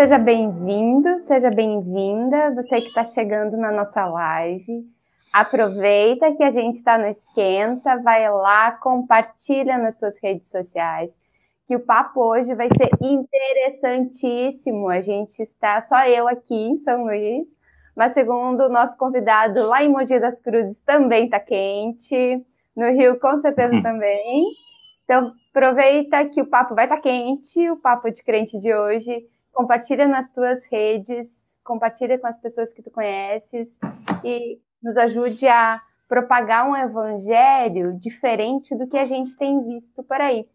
Seja bem-vindo, seja bem-vinda, você que está chegando na nossa live. Aproveita que a gente está no Esquenta, vai lá, compartilha nas suas redes sociais, que o papo hoje vai ser interessantíssimo. A gente está, só eu aqui em São Luís, mas segundo o nosso convidado lá em Mogi das Cruzes também está quente, no Rio com certeza hum. também. Então aproveita que o papo vai estar tá quente, o papo de crente de hoje. Compartilha nas tuas redes, compartilha com as pessoas que tu conheces e nos ajude a propagar um evangelho diferente do que a gente tem visto por aí.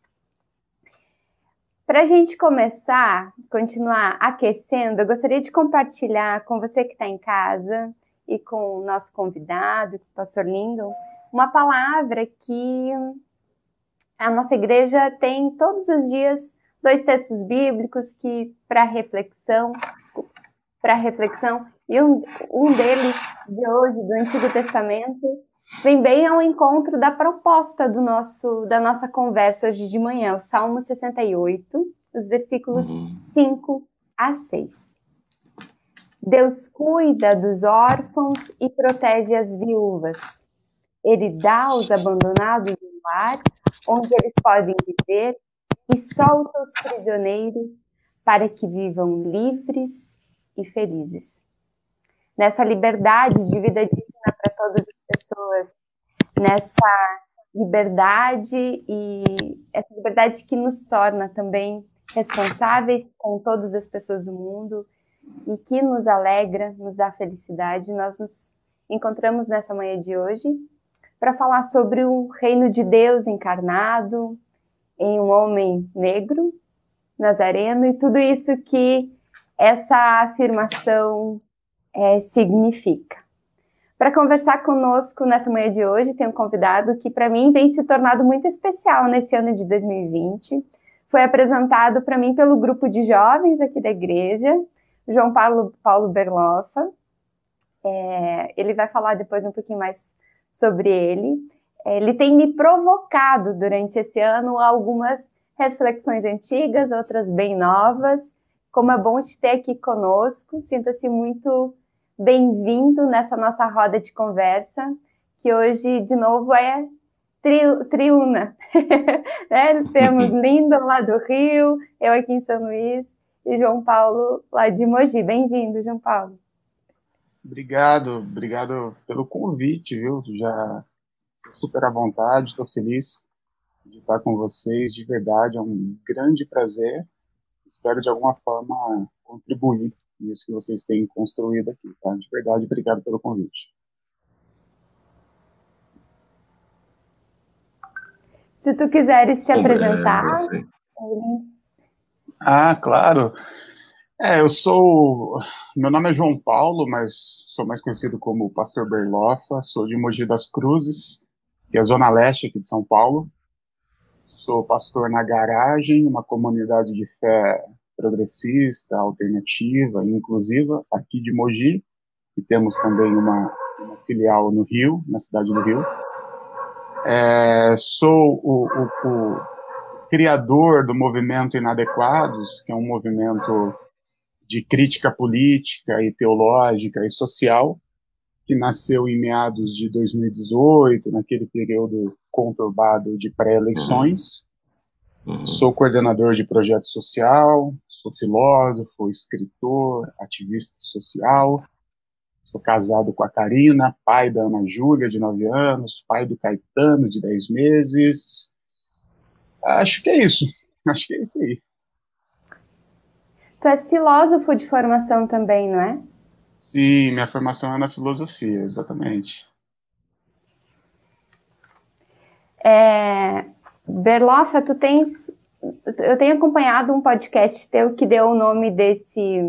Para a gente começar, continuar aquecendo, eu gostaria de compartilhar com você que está em casa e com o nosso convidado, o pastor Lindon, uma palavra que a nossa igreja tem todos os dias dois textos bíblicos que para reflexão, para reflexão, e um, um deles de hoje do Antigo Testamento vem bem ao encontro da proposta do nosso da nossa conversa hoje de manhã, o Salmo 68, os versículos uhum. 5 a 6. Deus cuida dos órfãos e protege as viúvas. Ele dá aos abandonados um lar onde eles podem viver e solta os prisioneiros para que vivam livres e felizes nessa liberdade de vida digna para todas as pessoas, nessa liberdade e essa liberdade que nos torna também responsáveis com todas as pessoas do mundo e que nos alegra, nos dá felicidade. Nós nos encontramos nessa manhã de hoje para falar sobre o reino de Deus encarnado em um homem negro, nazareno, e tudo isso que essa afirmação é, significa. Para conversar conosco nessa manhã de hoje, tem um convidado que, para mim, tem se tornado muito especial nesse ano de 2020. Foi apresentado para mim pelo grupo de jovens aqui da igreja, João Paulo, Paulo Berloffa. É, ele vai falar depois um pouquinho mais sobre ele. É, ele tem me provocado durante esse ano algumas reflexões antigas, outras bem novas. Como é bom te ter aqui conosco, sinta-se muito bem-vindo nessa nossa roda de conversa, que hoje, de novo, é tri, triuna. né? Temos Lindon lá do Rio, eu aqui em São Luís e João Paulo lá de Mogi. Bem-vindo, João Paulo. Obrigado, obrigado pelo convite, viu? Já super à vontade, estou feliz de estar com vocês, de verdade, é um grande prazer. Espero de alguma forma contribuir isso que vocês têm construído aqui, tá? De verdade, obrigado pelo convite. Se tu quiseres te apresentar. Ah, claro. É, eu sou. Meu nome é João Paulo, mas sou mais conhecido como Pastor Berlofa. Sou de Mogi das Cruzes, que é a zona leste aqui de São Paulo. Sou pastor na Garagem, uma comunidade de fé progressista, alternativa e inclusiva aqui de Mogi, e temos também uma, uma filial no Rio, na cidade do Rio. É, sou o, o, o, criador do movimento Inadequados, que é um movimento de crítica política e teológica e social, que nasceu em meados de 2018, naquele período conturbado de pré-eleições. Uhum. Sou coordenador de projeto social, sou filósofo, escritor, ativista social. Sou casado com a Karina, pai da Ana Júlia, de 9 anos, pai do Caetano, de 10 meses. Acho que é isso. Acho que é isso aí. Tu és filósofo de formação também, não é? Sim, minha formação é na filosofia, exatamente. É, Berlofa, tu tens. Eu tenho acompanhado um podcast teu que deu o nome desse,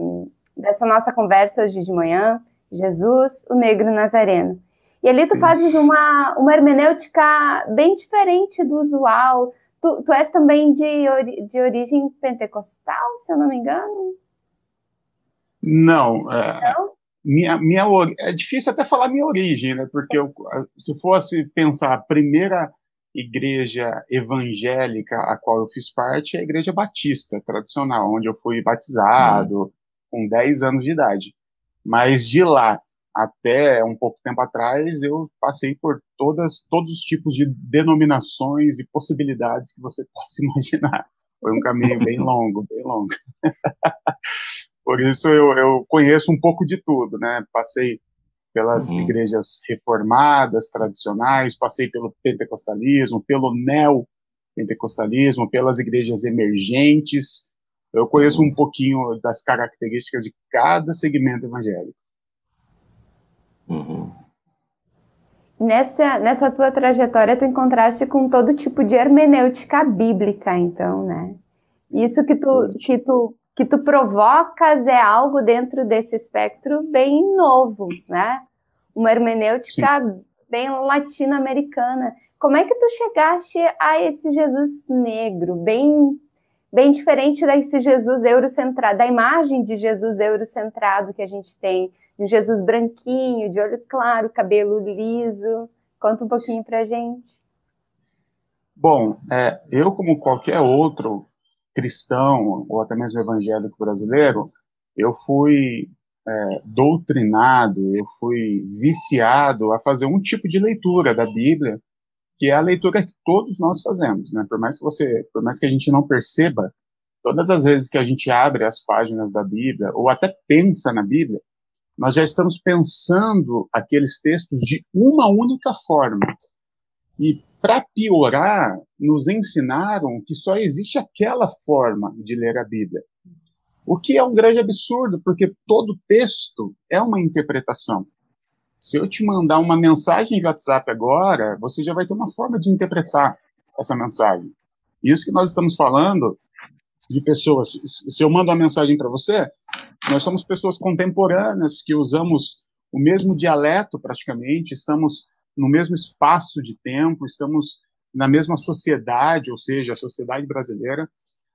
dessa nossa conversa hoje de manhã, Jesus, o Negro Nazareno. E ali tu Sim. fazes uma, uma hermenêutica bem diferente do usual. Tu, tu és também de, ori, de origem pentecostal, se eu não me engano? Não. É, não? Minha, minha, é difícil até falar minha origem, né? Porque eu, se fosse pensar a primeira igreja evangélica a qual eu fiz parte é a Igreja Batista, tradicional, onde eu fui batizado uhum. com 10 anos de idade. Mas de lá até um pouco tempo atrás, eu passei por todas, todos os tipos de denominações e possibilidades que você possa imaginar. Foi um caminho bem longo, bem longo. por isso eu, eu conheço um pouco de tudo, né? Passei pelas uhum. igrejas reformadas, tradicionais, passei pelo pentecostalismo, pelo neo-pentecostalismo, pelas igrejas emergentes. Eu conheço um pouquinho das características de cada segmento evangélico. Uhum. Nessa, nessa tua trajetória, tu encontraste com todo tipo de hermenêutica bíblica, então, né? Isso que tu, que tu que tu provocas é algo dentro desse espectro bem novo, né? Uma hermenêutica Sim. bem latino-americana. Como é que tu chegaste a esse Jesus negro, bem bem diferente desse Jesus eurocentrado, da imagem de Jesus eurocentrado que a gente tem, de Jesus branquinho, de olho claro, cabelo liso? Conta um pouquinho pra gente. Bom, é, eu como qualquer outro cristão ou até mesmo evangélico brasileiro, eu fui é, doutrinado, eu fui viciado a fazer um tipo de leitura da Bíblia, que é a leitura que todos nós fazemos, né? Por mais que você, por mais que a gente não perceba, todas as vezes que a gente abre as páginas da Bíblia ou até pensa na Bíblia, nós já estamos pensando aqueles textos de uma única forma. E para piorar, nos ensinaram que só existe aquela forma de ler a Bíblia. O que é um grande absurdo, porque todo texto é uma interpretação. Se eu te mandar uma mensagem de WhatsApp agora, você já vai ter uma forma de interpretar essa mensagem. Isso que nós estamos falando de pessoas. Se eu mando uma mensagem para você, nós somos pessoas contemporâneas que usamos o mesmo dialeto praticamente, estamos no mesmo espaço de tempo, estamos na mesma sociedade, ou seja, a sociedade brasileira.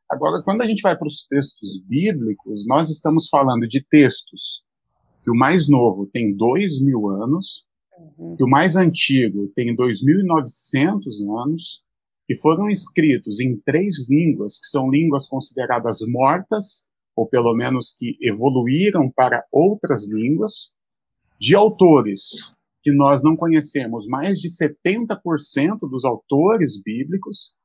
Agora, quando a gente vai para os textos bíblicos, nós estamos falando de textos que o mais novo tem dois mil anos, uhum. que o mais antigo tem 2.900 anos, que foram escritos em três línguas, que são línguas consideradas mortas, ou pelo menos que evoluíram para outras línguas, de autores que nós não conhecemos mais de 70% dos autores bíblicos,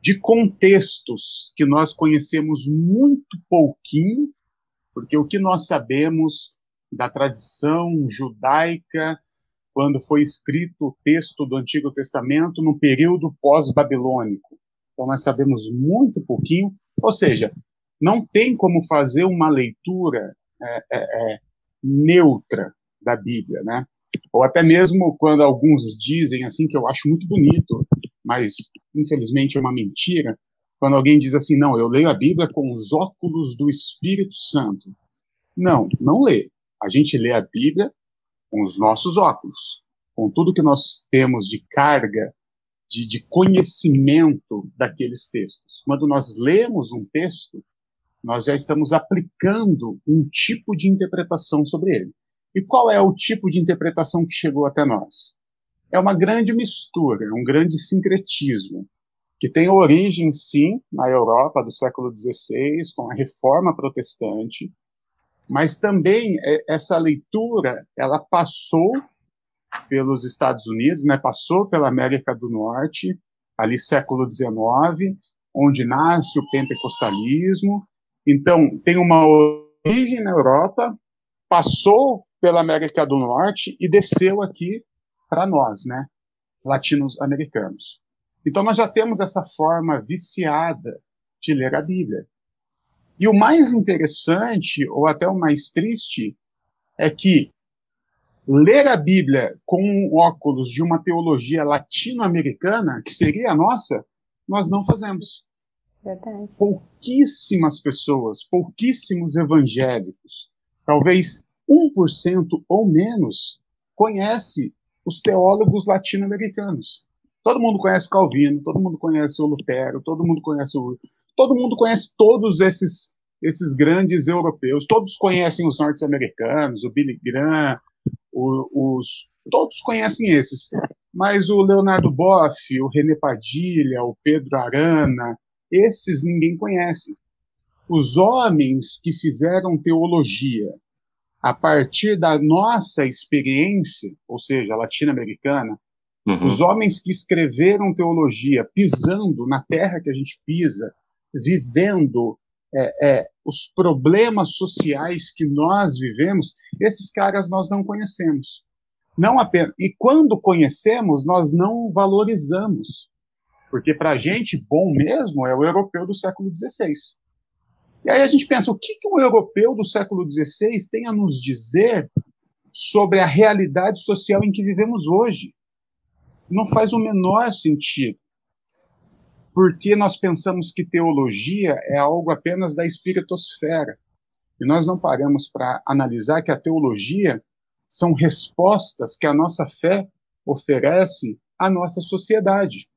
de contextos que nós conhecemos muito pouquinho, porque o que nós sabemos da tradição judaica, quando foi escrito o texto do Antigo Testamento no período pós-babilônico. Então nós sabemos muito pouquinho, ou seja, não tem como fazer uma leitura é, é, é, neutra da Bíblia, né? Ou até mesmo quando alguns dizem assim que eu acho muito bonito, mas infelizmente é uma mentira, quando alguém diz assim, não, eu leio a Bíblia com os óculos do Espírito Santo. Não, não lê. A gente lê a Bíblia com os nossos óculos, com tudo que nós temos de carga, de, de conhecimento daqueles textos. Quando nós lemos um texto, nós já estamos aplicando um tipo de interpretação sobre ele. E qual é o tipo de interpretação que chegou até nós? É uma grande mistura, é um grande sincretismo, que tem origem, sim, na Europa do século XVI, com a Reforma Protestante, mas também é, essa leitura ela passou pelos Estados Unidos, né, passou pela América do Norte, ali século XIX, onde nasce o pentecostalismo. Então, tem uma origem na Europa, passou pela América do Norte e desceu aqui para nós, né, latinos-americanos. Então, nós já temos essa forma viciada de ler a Bíblia. E o mais interessante, ou até o mais triste, é que ler a Bíblia com óculos de uma teologia latino-americana, que seria a nossa, nós não fazemos. Verdade. Pouquíssimas pessoas, pouquíssimos evangélicos, talvez 1% ou menos, conhece os teólogos latino-americanos. Todo mundo conhece o Calvino, todo mundo conhece o Lutero, todo mundo conhece o. Todo mundo conhece todos esses, esses grandes europeus, todos conhecem os norte-americanos, o Billy Graham, o, os, todos conhecem esses. Mas o Leonardo Boff, o René Padilha, o Pedro Arana, esses ninguém conhece. Os homens que fizeram teologia a partir da nossa experiência, ou seja, latino-americana, uhum. os homens que escreveram teologia pisando na terra que a gente pisa, vivendo é, é, os problemas sociais que nós vivemos, esses caras nós não conhecemos. Não apenas e quando conhecemos, nós não valorizamos, porque para a gente bom mesmo é o europeu do século XVI. E aí a gente pensa, o que, que um europeu do século XVI tem a nos dizer sobre a realidade social em que vivemos hoje? Não faz o menor sentido. Porque nós pensamos que teologia é algo apenas da espiritosfera. E nós não paramos para analisar que a teologia são respostas que a nossa fé oferece à nossa sociedade.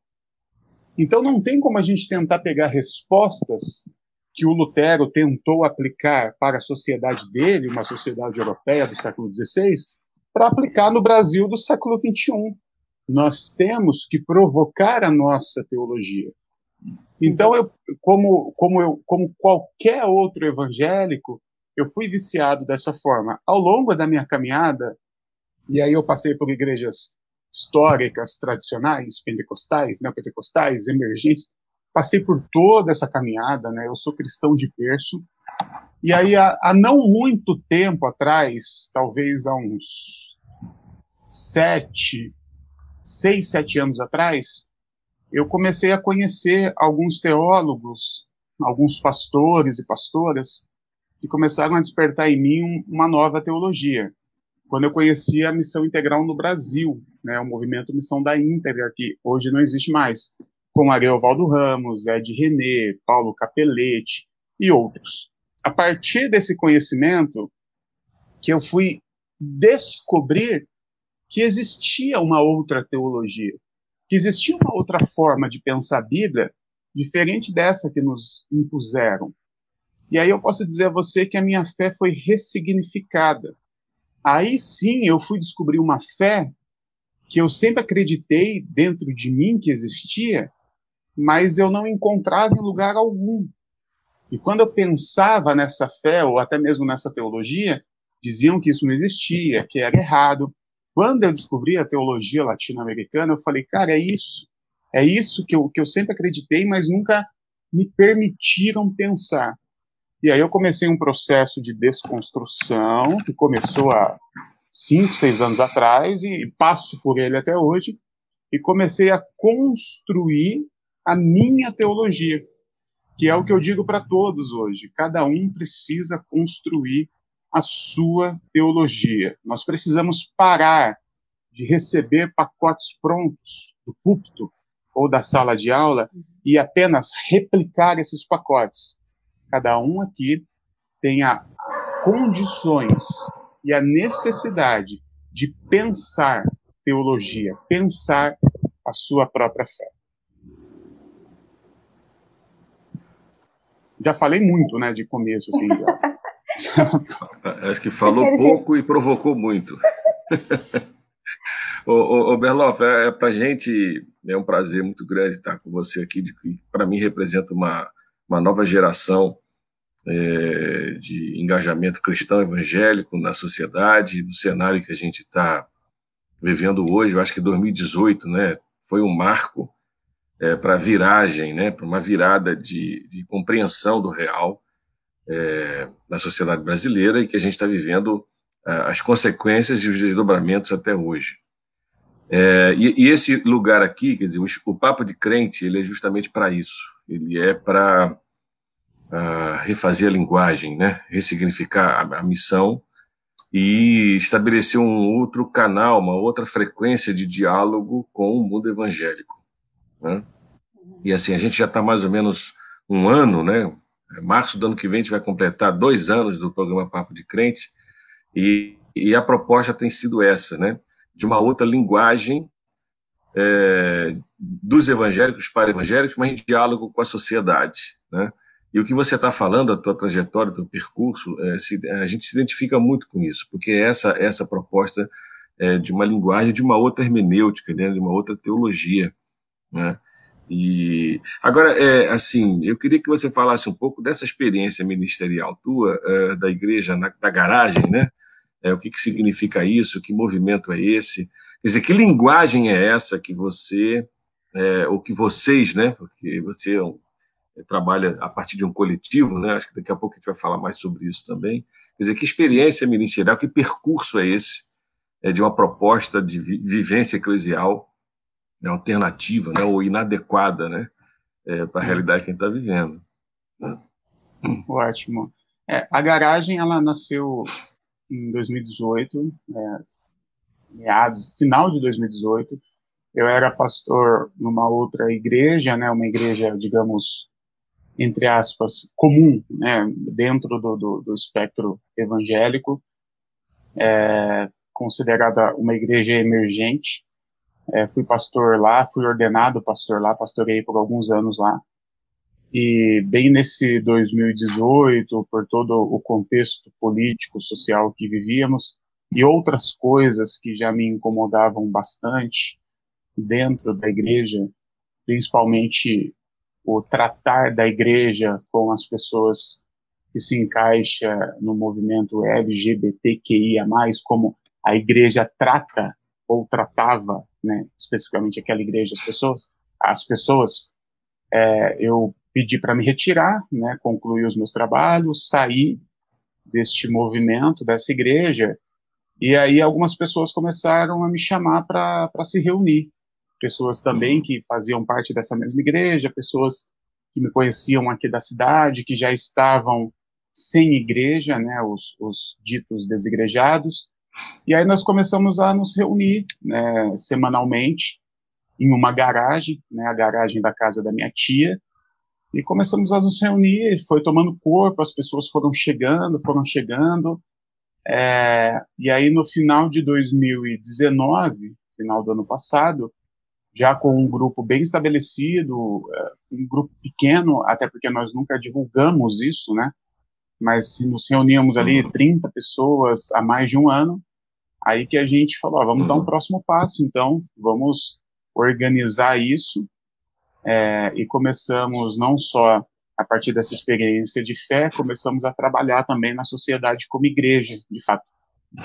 Então não tem como a gente tentar pegar respostas que o Lutero tentou aplicar para a sociedade dele, uma sociedade europeia do século XVI, para aplicar no Brasil do século XXI. Nós temos que provocar a nossa teologia. Então, eu, como, como, eu, como qualquer outro evangélico, eu fui viciado dessa forma. Ao longo da minha caminhada, e aí eu passei por igrejas históricas, tradicionais, pentecostais, neopentecostais, emergentes, passei por toda essa caminhada, né? Eu sou cristão de berço. E aí, há, há não muito tempo atrás, talvez há uns sete, seis, sete anos atrás, eu comecei a conhecer alguns teólogos, alguns pastores e pastoras, que começaram a despertar em mim uma nova teologia. Quando eu conheci a Missão Integral no Brasil, né, o movimento Missão da Íntegra, que hoje não existe mais com Ariovaldo Ramos, Ed René, Paulo Capelletti e outros. A partir desse conhecimento que eu fui descobrir que existia uma outra teologia, que existia uma outra forma de pensar a Bíblia diferente dessa que nos impuseram. E aí eu posso dizer a você que a minha fé foi ressignificada. Aí sim eu fui descobrir uma fé que eu sempre acreditei dentro de mim que existia, mas eu não encontrava em lugar algum. E quando eu pensava nessa fé, ou até mesmo nessa teologia, diziam que isso não existia, que era errado. Quando eu descobri a teologia latino-americana, eu falei, cara, é isso. É isso que eu, que eu sempre acreditei, mas nunca me permitiram pensar. E aí eu comecei um processo de desconstrução, que começou há cinco, seis anos atrás, e passo por ele até hoje, e comecei a construir a minha teologia, que é o que eu digo para todos hoje. Cada um precisa construir a sua teologia. Nós precisamos parar de receber pacotes prontos do púlpito ou da sala de aula e apenas replicar esses pacotes. Cada um aqui tem a, condições e a necessidade de pensar teologia, pensar a sua própria fé. Já falei muito, né, de começo, assim. Acho que falou pouco e provocou muito. ô, ô, ô Berloff, é, é para gente é um prazer muito grande estar com você aqui, para mim representa uma, uma nova geração é, de engajamento cristão evangélico na sociedade, no cenário que a gente está vivendo hoje. Eu acho que 2018 né, foi um marco é, para viragem, né, para uma virada de, de, compreensão do real é, da sociedade brasileira e que a gente está vivendo as consequências e os desdobramentos até hoje. É, e, e, esse lugar aqui, quer dizer, o, o, papo de crente, ele é justamente para isso. Ele é para refazer a linguagem, né, ressignificar a, a missão e estabelecer um outro canal, uma outra frequência de diálogo com o mundo evangélico. Né? E assim, a gente já está mais ou menos um ano, né? Março do ano que vem a gente vai completar dois anos do programa Papo de Crente, e, e a proposta tem sido essa, né? De uma outra linguagem é, dos evangélicos para evangélicos, mas em diálogo com a sociedade, né? E o que você está falando, a tua trajetória, o teu percurso, é, se, a gente se identifica muito com isso, porque essa essa proposta é, de uma linguagem, de uma outra hermenêutica, né, de uma outra teologia. Né? E agora, é, assim, eu queria que você falasse um pouco dessa experiência ministerial tua, é, da igreja na, da garagem, né? É, o que, que significa isso? Que movimento é esse? Quer dizer, que linguagem é essa que você, é, ou que vocês, né? Porque você é é, trabalha a partir de um coletivo, né? Acho que daqui a pouco a gente vai falar mais sobre isso também. Quer dizer, que experiência ministerial, que percurso é esse é, de uma proposta de vivência eclesial né, alternativa, né, ou inadequada, né, é, para a realidade que a gente está vivendo. Ótimo. É, a garagem ela nasceu em 2018, é, meados, final de 2018. Eu era pastor numa outra igreja, né, uma igreja, digamos, entre aspas, comum, né, dentro do, do, do espectro evangélico, é, considerada uma igreja emergente. É, fui pastor lá, fui ordenado pastor lá, pastorei por alguns anos lá. E bem nesse 2018, por todo o contexto político, social que vivíamos, e outras coisas que já me incomodavam bastante dentro da igreja, principalmente o tratar da igreja com as pessoas que se encaixa no movimento LGBTQIA+, como a igreja trata ou tratava, né, especificamente aquela igreja, as pessoas, as pessoas, é, eu pedi para me retirar, né, concluir os meus trabalhos, sair deste movimento, dessa igreja, e aí algumas pessoas começaram a me chamar para se reunir. Pessoas também que faziam parte dessa mesma igreja, pessoas que me conheciam aqui da cidade, que já estavam sem igreja, né, os, os ditos desigrejados, e aí nós começamos a nos reunir né, semanalmente em uma garagem, né, a garagem da casa da minha tia, e começamos a nos reunir, foi tomando corpo, as pessoas foram chegando, foram chegando, é, e aí no final de 2019, final do ano passado, já com um grupo bem estabelecido, é, um grupo pequeno, até porque nós nunca divulgamos isso, né, mas nos reuníamos ali 30 uhum. pessoas há mais de um ano, aí que a gente falou, ó, vamos dar um uhum. próximo passo, então vamos organizar isso é, e começamos não só a partir dessa experiência de fé, começamos a trabalhar também na sociedade como igreja, de fato,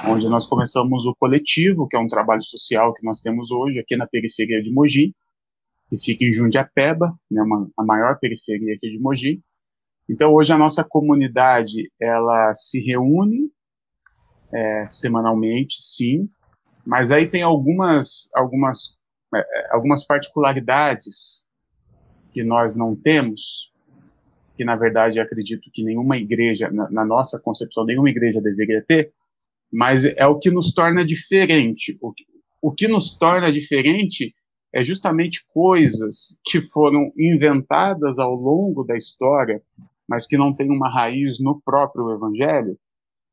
onde nós começamos o coletivo, que é um trabalho social que nós temos hoje aqui na periferia de Mogi, que fica em Jundiapeba, né, uma, a maior periferia aqui de Mogi, então, hoje a nossa comunidade, ela se reúne é, semanalmente, sim, mas aí tem algumas, algumas, é, é, algumas particularidades que nós não temos, que na verdade acredito que nenhuma igreja, na, na nossa concepção, nenhuma igreja deveria ter, mas é o que nos torna diferente. O, o que nos torna diferente é justamente coisas que foram inventadas ao longo da história mas que não tem uma raiz no próprio evangelho.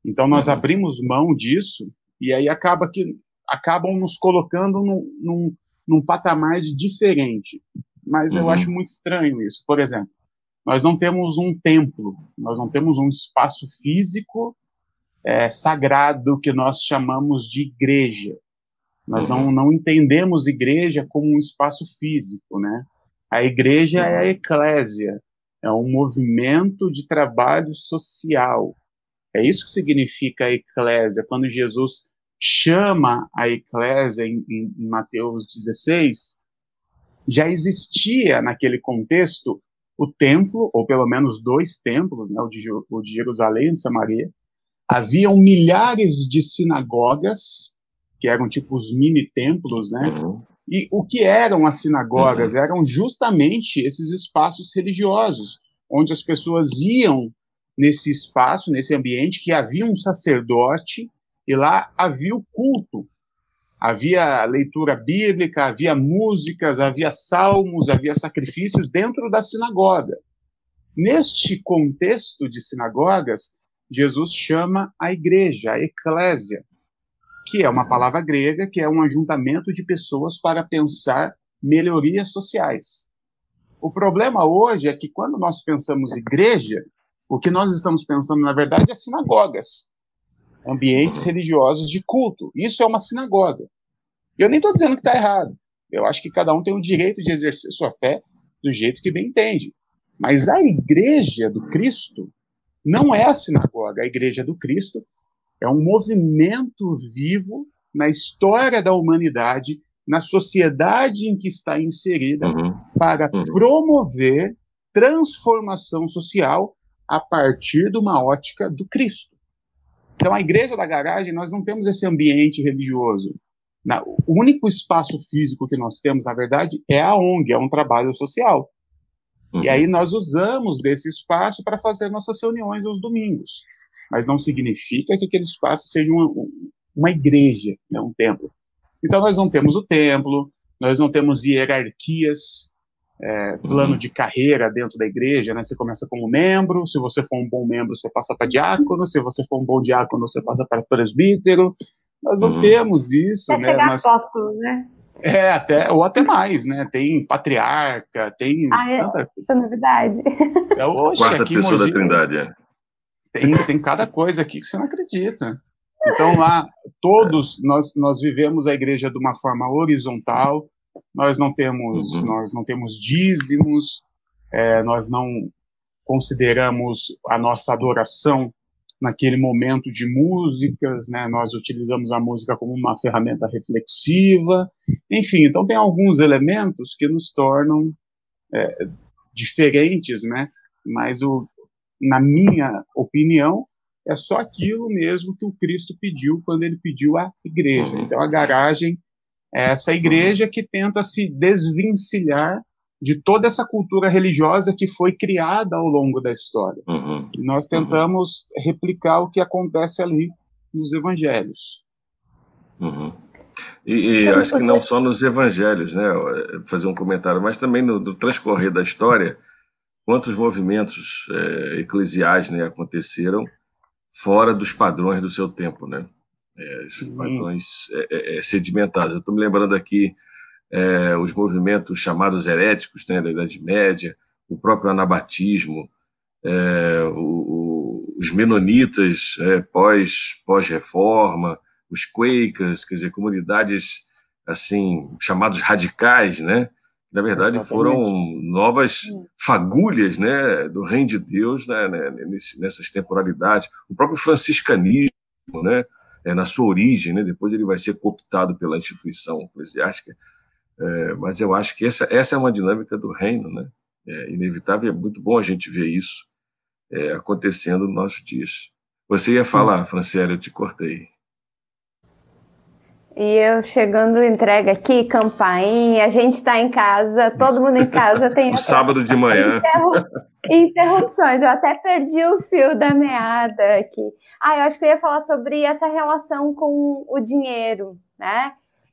Então nós uhum. abrimos mão disso e aí acaba que acabam nos colocando num, num, num patamar diferente. Mas uhum. eu acho muito estranho isso. Por exemplo, nós não temos um templo, nós não temos um espaço físico é, sagrado que nós chamamos de igreja. Nós não, uhum. não entendemos igreja como um espaço físico, né? A igreja é a uhum. eclésia, é um movimento de trabalho social. É isso que significa a eclésia. Quando Jesus chama a eclésia em, em, Mateus 16, já existia naquele contexto o templo, ou pelo menos dois templos, né, o de Jerusalém e de Samaria. Haviam milhares de sinagogas, que eram tipo os mini-templos, né? Uhum. E o que eram as sinagogas? Uhum. Eram justamente esses espaços religiosos, onde as pessoas iam nesse espaço, nesse ambiente, que havia um sacerdote e lá havia o culto. Havia leitura bíblica, havia músicas, havia salmos, havia sacrifícios dentro da sinagoga. Neste contexto de sinagogas, Jesus chama a igreja, a eclésia, que é uma palavra grega, que é um ajuntamento de pessoas para pensar melhorias sociais. O problema hoje é que quando nós pensamos igreja, o que nós estamos pensando, na verdade, é sinagogas. ambientes religiosos de culto. Isso é uma sinagoga. Eu nem estou dizendo que está errado. Eu acho que cada um tem o direito de exercer sua fé do jeito que bem entende. Mas a igreja do Cristo não é a sinagoga. A igreja do Cristo é um movimento vivo na história da humanidade, na sociedade em que está inserida, uhum. para uhum. promover transformação social a partir de uma ótica do Cristo. Então, a igreja da garagem, nós não temos esse ambiente religioso. o único espaço físico que nós temos, na verdade, é a ONG, é um trabalho social. Uhum. E aí nós usamos desse espaço para fazer nossas reuniões aos domingos. Mas não significa que aquele espaço seja uma, uma igreja, né, um templo. Então nós não temos o templo, nós não temos hierarquias, é, plano uhum. de carreira dentro da igreja, né? Você começa como membro, se você for um bom membro, você passa para diácono, se você for um bom diácono, você passa para presbítero. Nós não uhum. temos isso, Até né? Nós... apóstolo, né? É, até, ou até mais, né? Tem patriarca, tem. Ah, é, tanta... Isso é novidade. É, oxe, Quarta pessoa Mogi, da Trindade, é. Tem, tem cada coisa aqui que você não acredita. Então lá, todos, nós, nós vivemos a igreja de uma forma horizontal, nós não temos, uhum. nós não temos dízimos, é, nós não consideramos a nossa adoração naquele momento de músicas, né? Nós utilizamos a música como uma ferramenta reflexiva, enfim. Então tem alguns elementos que nos tornam é, diferentes, né? Mas o, na minha opinião é só aquilo mesmo que o Cristo pediu quando ele pediu a igreja. Uhum. Então a garagem é essa igreja que tenta se desvencilhar de toda essa cultura religiosa que foi criada ao longo da história. Uhum. E nós tentamos uhum. replicar o que acontece ali nos evangelhos. Uhum. E, e acho que não só nos evangelhos, né? Fazer um comentário, mas também no, no transcorrer da história, quantos movimentos é, eclesiais né, aconteceram fora dos padrões do seu tempo, né? É, esses padrões é, é, é sedimentados. Eu estou me lembrando aqui é, os movimentos chamados heréticos né, da Idade Média, o próprio anabatismo, o, o, os menonitas pós, pós-reforma, os Quakers, quer dizer, comunidades assim chamados radicais, né? Na verdade, Exatamente. foram novas fagulhas né, do reino de Deus né, né, nessas temporalidades. O próprio franciscanismo, né, é, na sua origem, né, depois ele vai ser cooptado pela instituição eclesiástica, é, mas eu acho que essa, essa é uma dinâmica do reino, né? É inevitável, é muito bom a gente ver isso é, acontecendo nos nossos dias. Você ia falar, Franciele, eu te cortei. E eu chegando entrega aqui, campainha, a gente está em casa, todo mundo em casa tem. o sábado de manhã. Interrupções, eu até perdi o fio da meada aqui. Ah, eu acho que eu ia falar sobre essa relação com o dinheiro, né?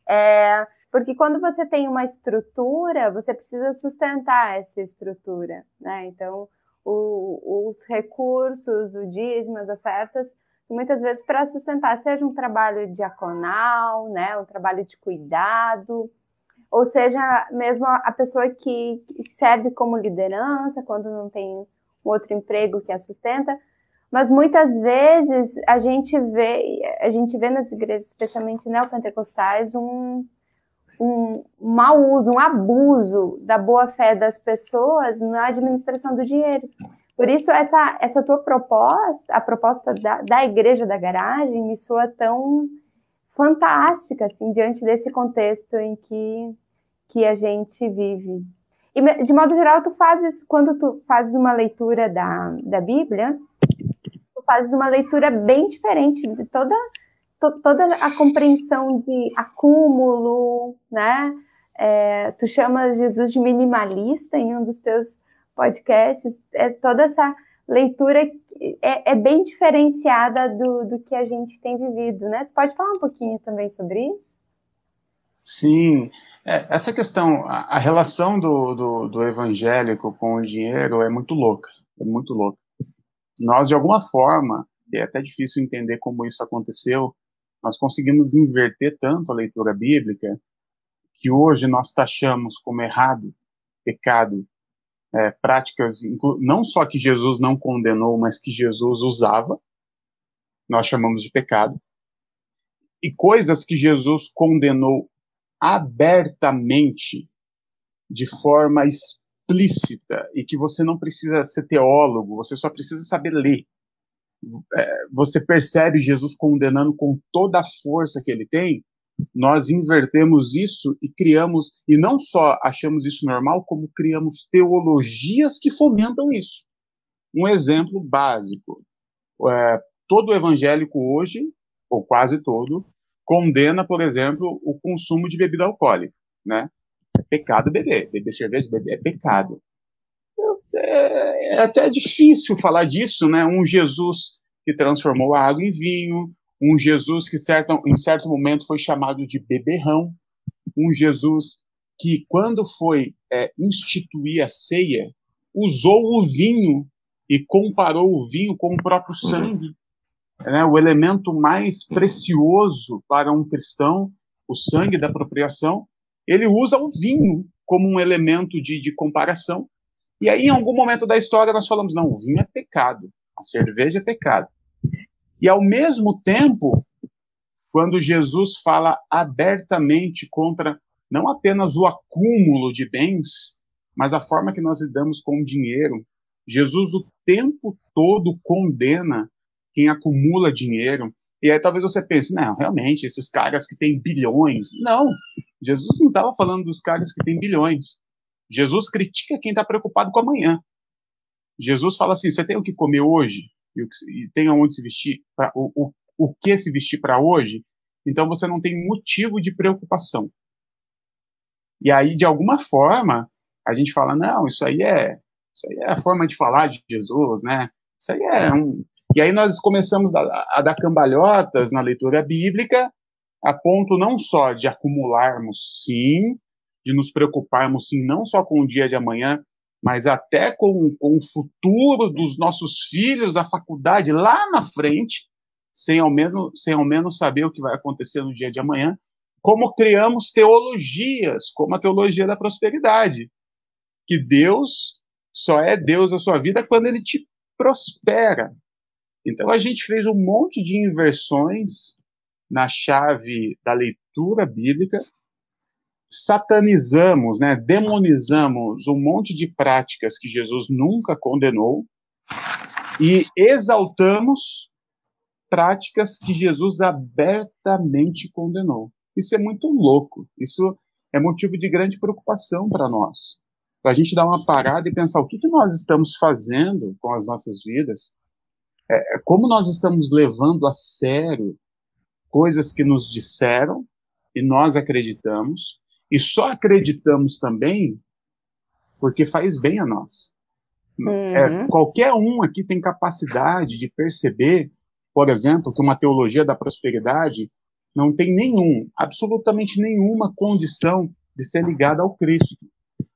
É, porque quando você tem uma estrutura, você precisa sustentar essa estrutura, né? Então, o, os recursos, o dízimo, as ofertas, muitas vezes para sustentar, seja um trabalho diaconal, né? Um trabalho de cuidado, ou seja, mesmo a pessoa que serve como liderança quando não tem um outro emprego que a sustenta, mas muitas vezes a gente vê, a gente vê nas igrejas, especialmente neopentecostais, um um mau uso, um abuso da boa fé das pessoas na administração do dinheiro. Por isso, essa, essa tua proposta, a proposta da, da igreja da garagem, me soa tão fantástica, assim, diante desse contexto em que, que a gente vive. E, de modo geral, tu fazes, quando tu fazes uma leitura da, da Bíblia, tu fazes uma leitura bem diferente de toda to, toda a compreensão de acúmulo, né? É, tu chamas Jesus de minimalista em um dos teus podcasts, é toda essa leitura é, é, bem diferenciada do, do que a gente tem vivido, né? Você pode falar um pouquinho também sobre isso? Sim, é, essa questão, a, a relação do, do, do, evangélico com o dinheiro é muito louca, é muito louca. Nós, de alguma forma, é até difícil entender como isso aconteceu, nós conseguimos inverter tanto a leitura bíblica que hoje nós taxamos como errado, pecado, é, práticas, não só que Jesus não condenou, mas que Jesus usava, nós chamamos de pecado, e coisas que Jesus condenou abertamente, de forma explícita, e que você não precisa ser teólogo, você só precisa saber ler. É, você percebe Jesus condenando com toda a força que ele tem, nós invertemos isso e criamos, e não só achamos isso normal, como criamos teologias que fomentam isso. Um exemplo básico: é, todo evangélico hoje, ou quase todo, condena, por exemplo, o consumo de bebida alcoólica, né? É pecado beber, beber cerveja, beber é pecado. É, é até difícil falar disso, né? Um Jesus que transformou a água em vinho, um Jesus que certo, em certo momento foi chamado de beberrão, um Jesus que, quando foi é, instituir a ceia, usou o vinho e comparou o vinho com o próprio uhum. sangue. Uhum. Né, o elemento mais precioso para um cristão, o sangue da apropriação, ele usa o vinho como um elemento de, de comparação. E aí, em algum momento da história, nós falamos: não, o vinho é pecado, a cerveja é pecado. E ao mesmo tempo, quando Jesus fala abertamente contra não apenas o acúmulo de bens, mas a forma que nós lidamos com o dinheiro, Jesus o tempo todo condena quem acumula dinheiro. E aí talvez você pense, não, realmente, esses caras que têm bilhões. Não, Jesus não estava falando dos caras que têm bilhões. Jesus critica quem está preocupado com amanhã. Jesus fala assim: você tem o que comer hoje? E, e tem aonde se vestir, pra, o, o, o que se vestir para hoje, então você não tem motivo de preocupação. E aí, de alguma forma, a gente fala, não, isso aí é, isso aí é a forma de falar de Jesus, né? Isso aí é um... E aí nós começamos a, a dar cambalhotas na leitura bíblica, a ponto não só de acumularmos, sim, de nos preocuparmos, sim, não só com o dia de amanhã, mas até com, com o futuro dos nossos filhos, a faculdade lá na frente, sem ao, menos, sem ao menos saber o que vai acontecer no dia de amanhã, como criamos teologias, como a teologia da prosperidade, que Deus só é Deus na sua vida quando ele te prospera. Então a gente fez um monte de inversões na chave da leitura bíblica satanizamos, né, demonizamos um monte de práticas que Jesus nunca condenou e exaltamos práticas que Jesus abertamente condenou. Isso é muito louco. Isso é motivo de grande preocupação para nós. Para a gente dar uma parada e pensar o que, que nós estamos fazendo com as nossas vidas, é, como nós estamos levando a sério coisas que nos disseram e nós acreditamos, e só acreditamos também porque faz bem a nós. É, uhum. É, qualquer um aqui tem capacidade de perceber, por exemplo, que uma teologia da prosperidade não tem nenhum, absolutamente nenhuma condição de ser ligada ao Cristo.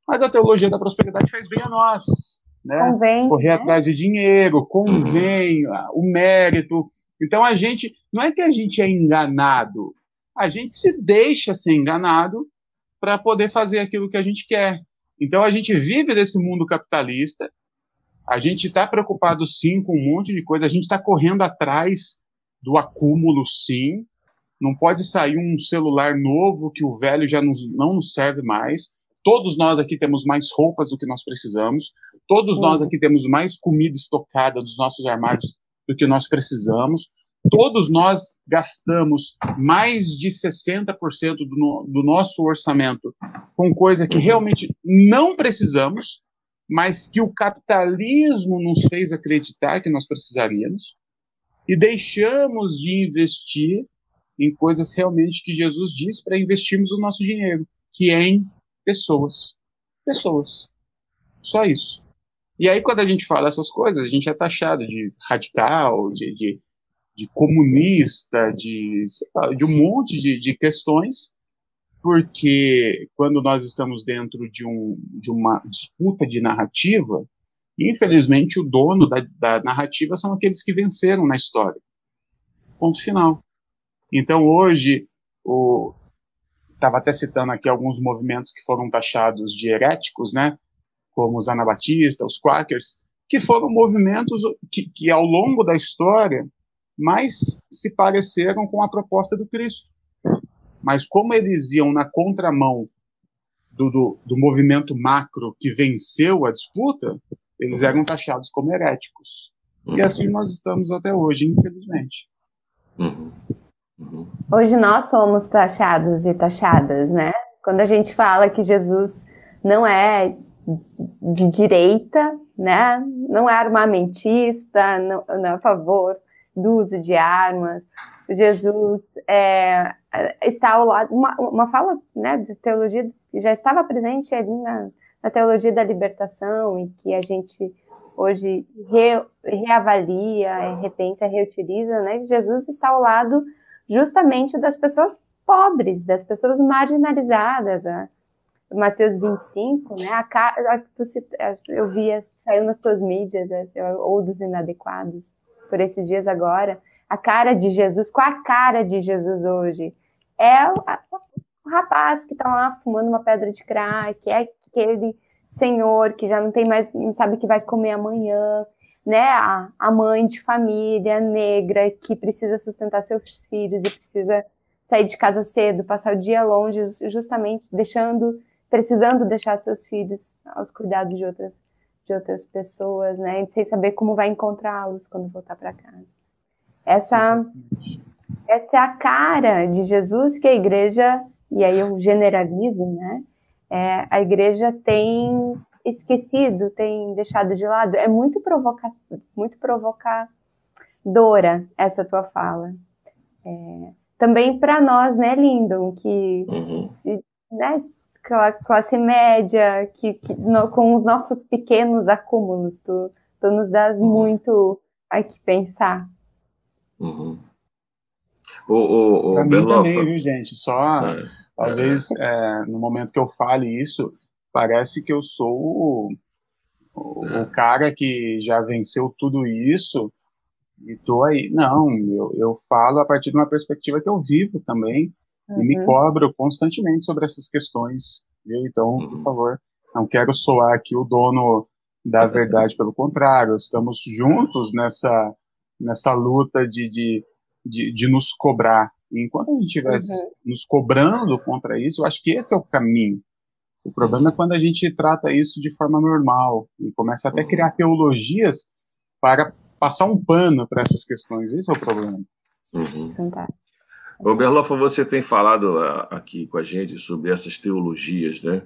Mas a teologia da prosperidade faz bem a nós. Né? Convém, Correr né? atrás de dinheiro, convém, o mérito. Então a gente, não é que a gente é enganado, a gente se deixa ser enganado para poder fazer aquilo que a gente quer. Então a gente vive desse mundo capitalista, a gente está preocupado sim com um monte de coisa, a gente está correndo atrás do acúmulo sim. Não pode sair um celular novo que o velho já nos, não nos serve mais. Todos nós aqui temos mais roupas do que nós precisamos. Todos nós aqui temos mais comida estocada dos nossos armários do que nós precisamos todos nós gastamos mais de 60% do, do nosso orçamento com coisa que realmente não precisamos, mas que o capitalismo nos fez acreditar que nós precisaríamos, e deixamos de investir em coisas realmente que Jesus diz para investirmos o nosso dinheiro, que é em pessoas. Pessoas. Só isso. E aí, quando a gente fala essas coisas, a gente é taxado de radical, de, de de comunista, de, de um monte de, de questões, porque quando nós estamos dentro de, um, de uma disputa de narrativa, infelizmente o dono da, da narrativa são aqueles que venceram na história. Ponto final. Então hoje, estava até citando aqui alguns movimentos que foram taxados de heréticos, né? Como os anabatistas, os quakers, que foram movimentos que, que ao longo da história mais se pareceram com a proposta do Cristo. Mas como eles iam na contramão do, do, do movimento macro que venceu a disputa, eles eram taxados como heréticos. E assim nós estamos até hoje, infelizmente. Uhum. Uhum. Hoje nós somos taxados e taxadas, né? Quando a gente fala que Jesus não é de direita, né? Não é armamentista, não, não é a favor do uso de armas. Jesus é, está ao lado, uma, uma fala né, de teologia que já estava presente ali na, na teologia da libertação e que a gente hoje re, reavalia, repensa, reutiliza, né? Jesus está ao lado justamente das pessoas pobres, das pessoas marginalizadas. Né? Mateus 25, né? A, eu via, saiu nas tuas mídias, né? ou dos inadequados, por esses dias agora. A cara de Jesus, qual a cara de Jesus hoje? É o, o rapaz que está lá fumando uma pedra de crack, é aquele senhor que já não tem mais, não sabe o que vai comer amanhã, né? A, a mãe de família negra que precisa sustentar seus filhos e precisa sair de casa cedo, passar o dia longe, justamente deixando precisando deixar seus filhos aos cuidados de outras de outras pessoas, né? sem saber como vai encontrá-los quando voltar para casa. Essa essa é a cara de Jesus que a igreja e aí eu generalizo, né? É, a igreja tem esquecido, tem deixado de lado. É muito provoca muito provocadora essa tua fala. É, também para nós, né, Lindon, que uhum. né, classe média, que, que no, com os nossos pequenos acúmulos, tu, tu nos dás uhum. muito a que pensar. Uhum. O, o, o pra mim também, viu, gente? Só, é, talvez, é. É, no momento que eu fale isso, parece que eu sou o, o, é. o cara que já venceu tudo isso e tô aí. Não, eu, eu falo a partir de uma perspectiva que eu vivo também, uhum. e me uhum. cobro constantemente sobre essas questões, viu? Então, por favor, não quero soar aqui o dono da verdade, pelo contrário, estamos juntos nessa, nessa luta de, de, de, de nos cobrar. E enquanto a gente estivesse uhum. nos cobrando contra isso, eu acho que esse é o caminho. O problema é quando a gente trata isso de forma normal e começa até a criar teologias para passar um pano para essas questões. Esse é o problema. Uhum. Fantástico. Ô, Berlofa, você tem falado ah, aqui com a gente sobre essas teologias, né?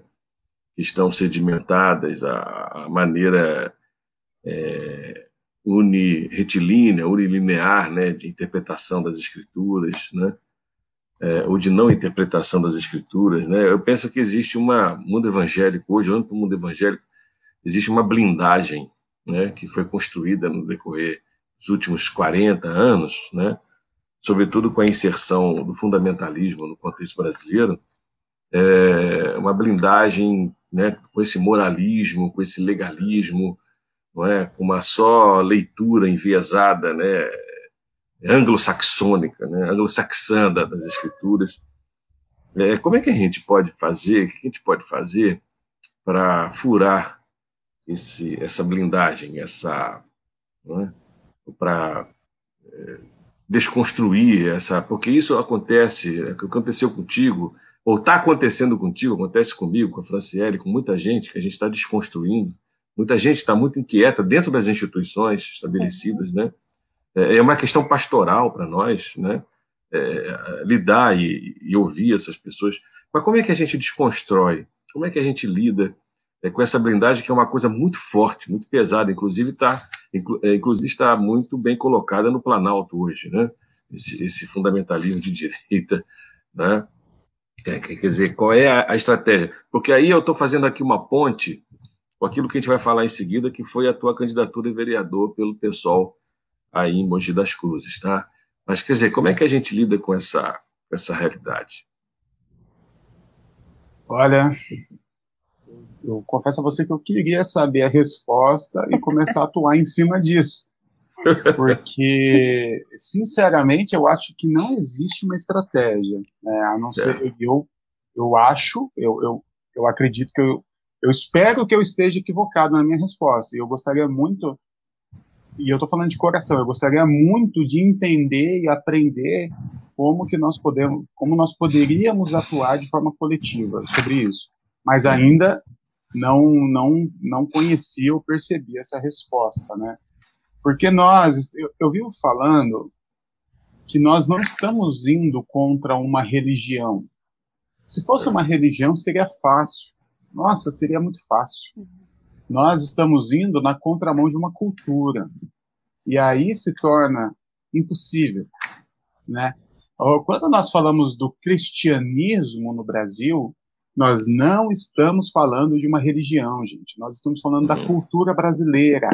Que estão sedimentadas, a maneira é, uniretilínea, unilinear, né? De interpretação das escrituras, né? É, ou de não interpretação das escrituras, né? Eu penso que existe uma mundo evangélico hoje, olhando para o mundo evangélico, existe uma blindagem, né? Que foi construída no decorrer dos últimos 40 anos, né? Sobretudo com a inserção do fundamentalismo no contexto brasileiro, é uma blindagem né, com esse moralismo, com esse legalismo, não é, com uma só leitura enviesada, né, anglo-saxônica, né, anglo-saxã das escrituras. É, como é que a gente pode fazer, o que a gente pode fazer para furar esse, essa blindagem, essa, é, para é, desconstruir essa, porque isso acontece, é aconteceu contigo, ou está acontecendo contigo, acontece comigo, com a Franciele, com muita gente que a gente está desconstruindo. Muita gente está muito inquieta dentro das instituições estabelecidas, né? É, é uma questão pastoral para nós, né? É, lidar e, e, ouvir essas pessoas. Mas como é que a gente desconstrói? Como é que a gente lida é, com essa blindagem que é uma coisa muito forte, muito pesada, inclusive está, inclusive está muito bem colocada no Planalto hoje, né? Esse, esse fundamentalismo de direita, né? É, quer dizer, qual é a, a estratégia? Porque aí eu estou fazendo aqui uma ponte com aquilo que a gente vai falar em seguida, que foi a tua candidatura em vereador pelo pessoal aí em Mogi das Cruzes, tá? Mas quer dizer, como é que a gente lida com essa, essa realidade? Olha, eu confesso a você que eu queria saber a resposta e começar a atuar em cima disso. Porque, sinceramente, eu acho que não existe uma estratégia. Né? A não ser, é. eu, eu acho, eu, eu, eu acredito que eu, eu espero que eu esteja equivocado na minha resposta. E eu gostaria muito e eu estou falando de coração, eu gostaria muito de entender e aprender como que nós podemos, como nós poderíamos atuar de forma coletiva sobre isso. Mas ainda não não não conhecia ou percebi essa resposta, né? Porque nós, eu, eu vivo falando que nós não estamos indo contra uma religião. Se fosse uma religião, seria fácil. Nossa, seria muito fácil. Nós estamos indo na contramão de uma cultura. E aí se torna impossível, né? Quando nós falamos do cristianismo no Brasil, nós não estamos falando de uma religião, gente. Nós estamos falando uhum. da cultura brasileira.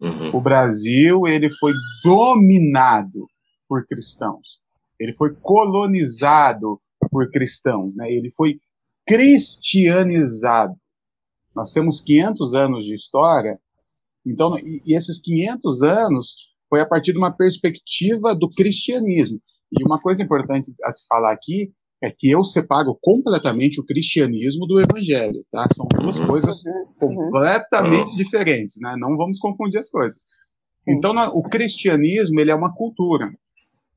Uhum. O Brasil, ele foi dominado por cristãos. Ele foi colonizado por cristãos, né? Ele foi cristianizado. Nós temos 500 anos de história, então, e, e esses 500 anos foi a partir de uma perspectiva do cristianismo. E uma coisa importante a se falar aqui é que eu separo completamente o cristianismo do evangelho, tá? São duas uhum. coisas uhum. completamente uhum. diferentes, né? Não vamos confundir as coisas. Então, o cristianismo, ele é uma cultura.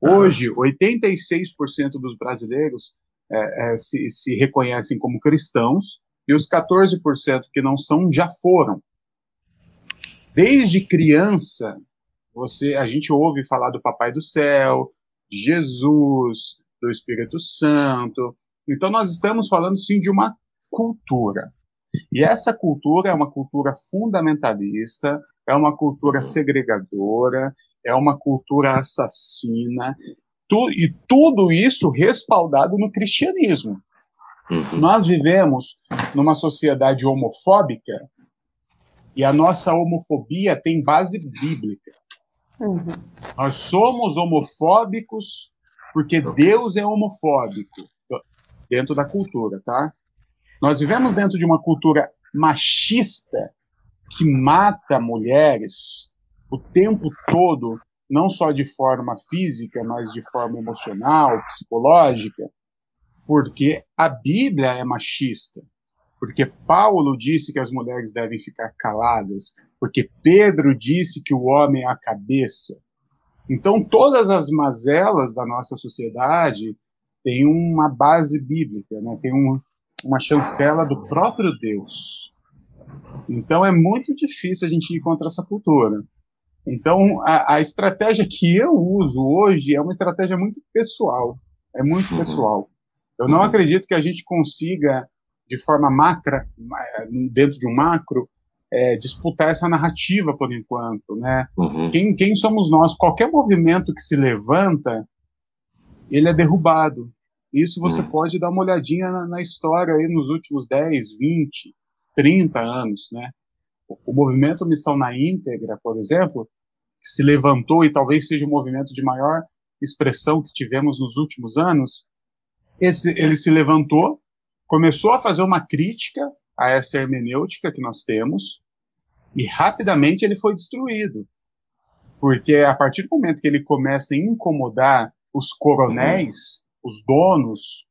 Hoje, 86% dos brasileiros é, é, se, se reconhecem como cristãos e os 14% que não são já foram. Desde criança, você, a gente ouve falar do Papai do Céu, de Jesus, do Espírito Santo. Então, nós estamos falando, sim, de uma cultura. E essa cultura é uma cultura fundamentalista, é uma cultura segregadora, é uma cultura assassina, tu, e tudo isso respaldado no cristianismo. Uhum. Nós vivemos numa sociedade homofóbica e a nossa homofobia tem base bíblica. Uhum. Nós somos homofóbicos porque Deus é homofóbico dentro da cultura, tá? Nós vivemos dentro de uma cultura machista que mata mulheres o tempo todo, não só de forma física, mas de forma emocional, psicológica, porque a Bíblia é machista. Porque Paulo disse que as mulheres devem ficar caladas, porque Pedro disse que o homem é a cabeça. Então, todas as mazelas da nossa sociedade têm uma base bíblica, né? tem um, uma chancela do próprio Deus. Então, é muito difícil a gente ir contra essa cultura. Então, a, a, estratégia que eu uso hoje é uma estratégia muito pessoal. É muito uhum. pessoal. Eu não uhum. acredito que a gente consiga, de forma macra, dentro de um macro, é, disputar essa narrativa por enquanto, né? Uhum. Quem, quem somos nós? Qualquer movimento que se levanta, ele é derrubado. Isso você uhum. pode dar uma olhadinha na, na, história aí nos últimos 10, 20, 30 anos, né? O, o movimento Missão na Íntegra, por exemplo, que se levantou e talvez seja o movimento de maior expressão que tivemos nos últimos anos, esse, ele se levantou, começou a fazer uma crítica a essa hermenêutica que nós temos, e rapidamente ele foi destruído. Porque a partir do momento que ele começa a incomodar os coronéis, os donos,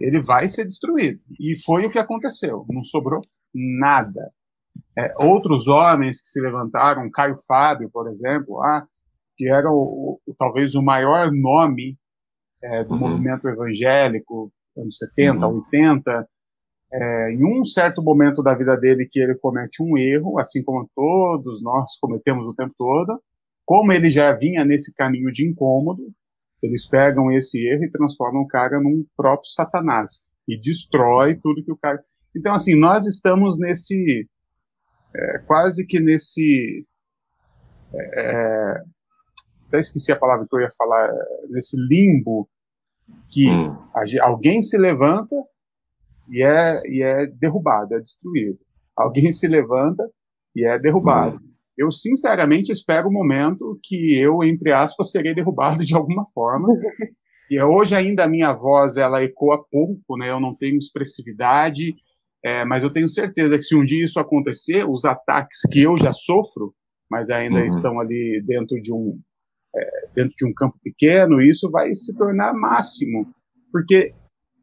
ele vai ser destruído. E foi o que aconteceu. Não sobrou nada. É, outros homens que se levantaram, Caio Fábio, por exemplo, ah, que era o, o, talvez o maior nome é, do uhum. movimento evangélico, anos 70, uhum. 80, é, em um certo momento da vida dele que ele comete um erro, assim como todos nós cometemos o tempo todo, como ele já vinha nesse caminho de incômodo, eles pegam esse erro e transformam o cara num próprio satanás e destrói tudo que o cara. Então, assim, nós estamos nesse é, quase que nesse. É, até esqueci a palavra que eu ia falar, nesse limbo que hum. a, alguém se levanta e é, e é derrubado, é destruído. Alguém se levanta e é derrubado. Hum. Eu, sinceramente, espero o momento que eu, entre aspas, serei derrubado de alguma forma. E hoje ainda a minha voz, ela ecoa pouco, né? Eu não tenho expressividade, é, mas eu tenho certeza que se um dia isso acontecer, os ataques que eu já sofro, mas ainda uhum. estão ali dentro de um é, dentro de um campo pequeno, isso vai se tornar máximo, porque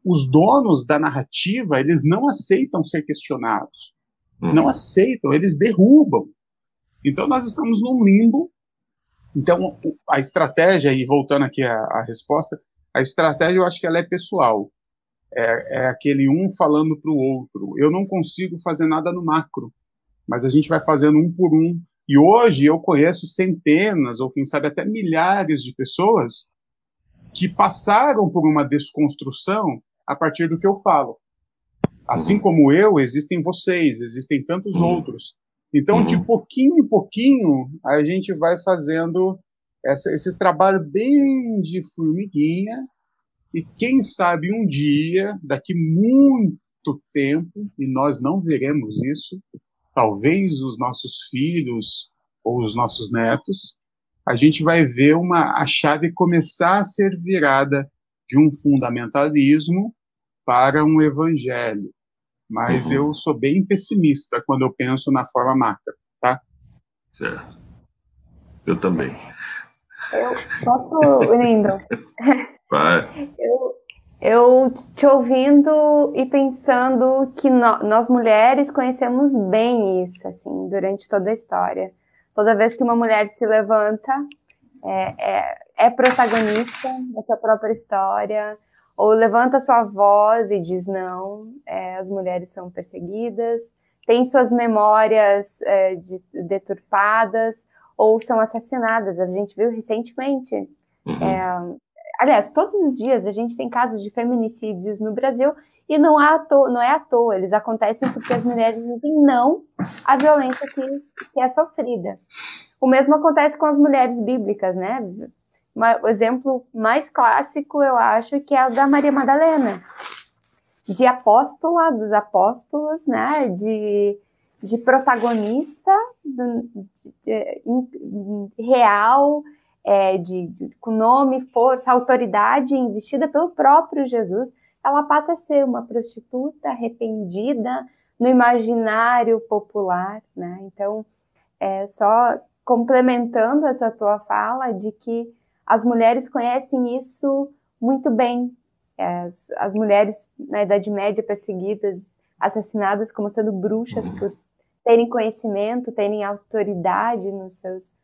os donos da narrativa eles não aceitam ser questionados, uhum. não aceitam, eles derrubam. Então nós estamos num limbo Então, a estratégia, e voltando aqui à, à resposta, a estratégia eu acho que ela é pessoal. É, é aquele um falando para o outro. Eu não consigo fazer nada no macro, mas a gente vai fazendo um por um. E hoje eu conheço centenas, ou quem sabe até milhares de pessoas que passaram por uma desconstrução a partir do que eu falo. Assim uhum. como eu, existem vocês, existem tantos uhum. outros. Então, de uhum. pouquinho em pouquinho, a gente vai fazendo essa, esse trabalho bem de formiguinha. E quem sabe um dia, daqui muito tempo, e nós não veremos isso, talvez os nossos filhos ou os nossos netos, a gente vai ver uma, a chave começar a ser virada de um fundamentalismo para um evangelho. Mas uhum. eu sou bem pessimista quando eu penso na forma macro, tá? Certo. Eu também. Eu posso, lindo. Vai. Eu, eu te ouvindo e pensando que no, nós mulheres conhecemos bem isso, assim, durante toda a história. Toda vez que uma mulher se levanta, é, é, é protagonista da sua própria história, ou levanta sua voz e diz não, é, as mulheres são perseguidas, tem suas memórias é, de, deturpadas, ou são assassinadas. A gente viu recentemente. Uhum. É, aliás, todos os dias a gente tem casos de feminicídios no Brasil e não, é à toa, não é à toa, eles acontecem porque as mulheres dizem não à violência que, que é sofrida. O mesmo acontece com as mulheres bíblicas, né? O exemplo mais clássico, eu acho, que é o da Maria Madalena, de apóstola dos apóstolos, né? De, de protagonista de, de, de, real, é, de, com nome, força, autoridade investida pelo próprio Jesus, ela passa a ser uma prostituta arrependida no imaginário popular, né? Então, é só complementando essa tua fala de que as mulheres conhecem isso muito bem. As, as mulheres na Idade Média perseguidas, assassinadas como sendo bruxas por terem conhecimento, terem autoridade nos seus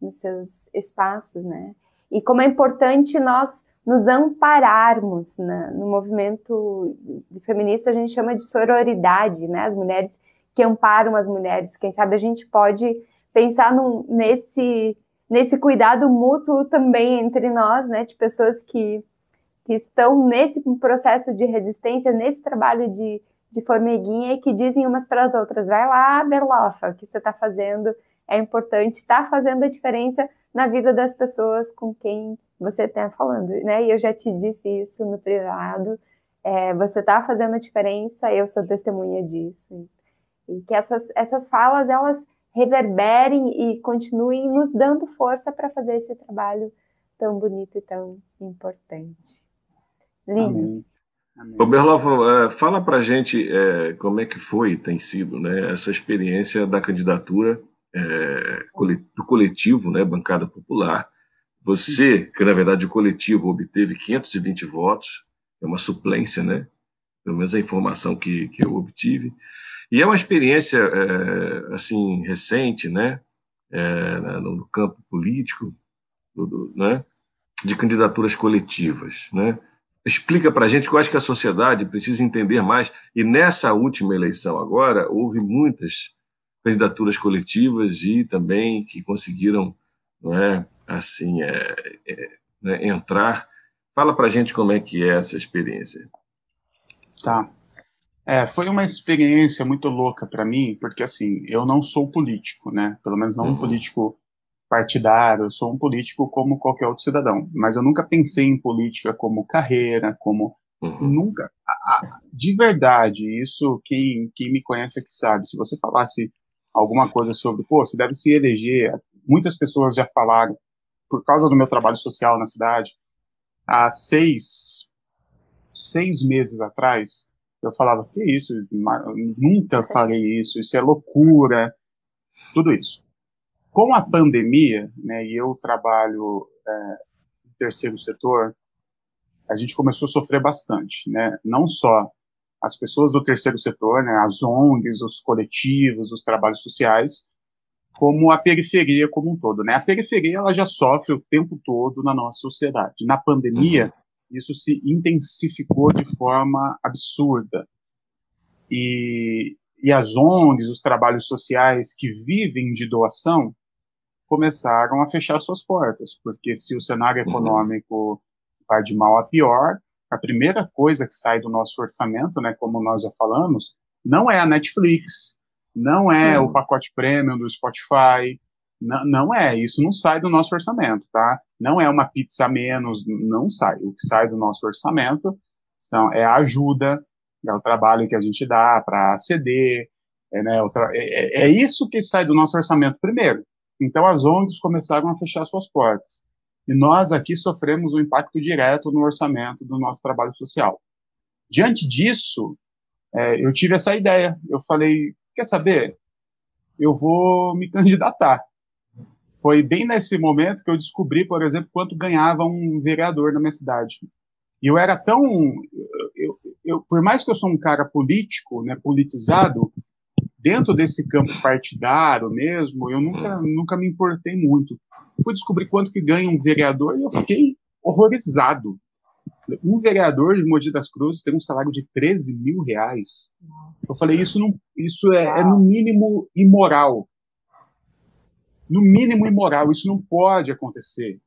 nos seus espaços, né? E como é importante nós nos ampararmos né? no movimento feminista, a gente chama de sororidade, né? As mulheres que amparam as mulheres. Quem sabe a gente pode pensar num, nesse, nesse cuidado mútuo também entre nós, né? De pessoas que, que estão nesse processo de resistência, nesse trabalho de, de formiguinha e que dizem umas para as outras: vai lá, Berlofa, o que você está fazendo é importante, está fazendo a diferença na vida das pessoas com quem você está falando, né? E eu já te disse isso no privado. É, você está fazendo a diferença, eu sou testemunha disso. E que essas, essas falas, elas reverberem e continuem nos dando força para fazer esse trabalho tão bonito e tão importante. Lindo. Amém. Amém. Ô Berlova, é, fala para gente é, como é que foi, tem sido, né, essa experiência da candidatura é, do coletivo, né, bancada popular. Você, que na verdade o coletivo obteve 520 votos, é uma suplência, né? Pelo menos a informação que, que eu obtive. E é uma experiência, é, assim, recente, né? É, no, campo político, do, do, né? De candidaturas coletivas, né? Explica para a gente acho que a sociedade precisa entender mais. E nessa última eleição agora, houve muitas candidaturas coletivas e também que conseguiram, não é, assim, é, é, né, entrar. Fala para a gente como é que é essa experiência. Tá. É, foi uma experiência muito louca para mim, porque assim, eu não sou político, né? Pelo menos não uhum. um político partidário, eu sou um político como qualquer outro cidadão. Mas eu nunca pensei em política como carreira, como Uhum. Nunca. A, a, de verdade, isso quem, quem me conhece é que sabe. Se você falasse alguma coisa sobre, pô, você deve se eleger. Muitas pessoas já falaram, por causa do meu trabalho social na cidade, há seis, seis meses atrás, eu falava, que isso? Nunca falei isso, isso é loucura, tudo isso. Com a pandemia, né, e eu trabalho é, no terceiro setor, a gente começou a sofrer bastante, né, não só as pessoas do terceiro setor, né, as ONGs, os coletivos, os trabalhos sociais, como a periferia como um todo, né? A periferia ela já sofre o tempo todo na nossa sociedade. Na pandemia, uhum. Isso se intensificou de forma absurda. E, e as ONGs, os trabalhos sociais que vivem de doação, começaram a fechar suas portas, porque se o cenário uhum. econômico vai de mal a pior, a primeira coisa que sai do nosso orçamento, né, como nós já falamos, não é a Netflix, não é o pacote premium do Spotify, não, não é, isso não sai do nosso orçamento, tá? Não é uma pizza a menos, não sai. O que sai do nosso orçamento são, é a ajuda, é o trabalho que a gente dá para aceder, é, né, é, é, é isso que sai do nosso orçamento primeiro. Então as ONGs começaram a fechar suas portas. E nós aqui sofremos um impacto direto no orçamento do nosso trabalho social. Diante disso, é, eu tive essa ideia. Eu falei, quer saber? Eu vou me candidatar. Foi bem nesse momento que eu descobri, por exemplo, quanto ganhava um vereador na minha cidade. E eu era tão, eu, eu, por mais que eu sou um cara político, né, politizado, dentro desse campo partidário mesmo, eu nunca, nunca me importei muito fui descobrir quanto que ganha um vereador e eu fiquei horrorizado. Um vereador de Mogi das Cruzes tem um salário de 13 mil reais. Eu falei, isso, não, isso é, é no mínimo imoral. No mínimo imoral, isso não pode acontecer.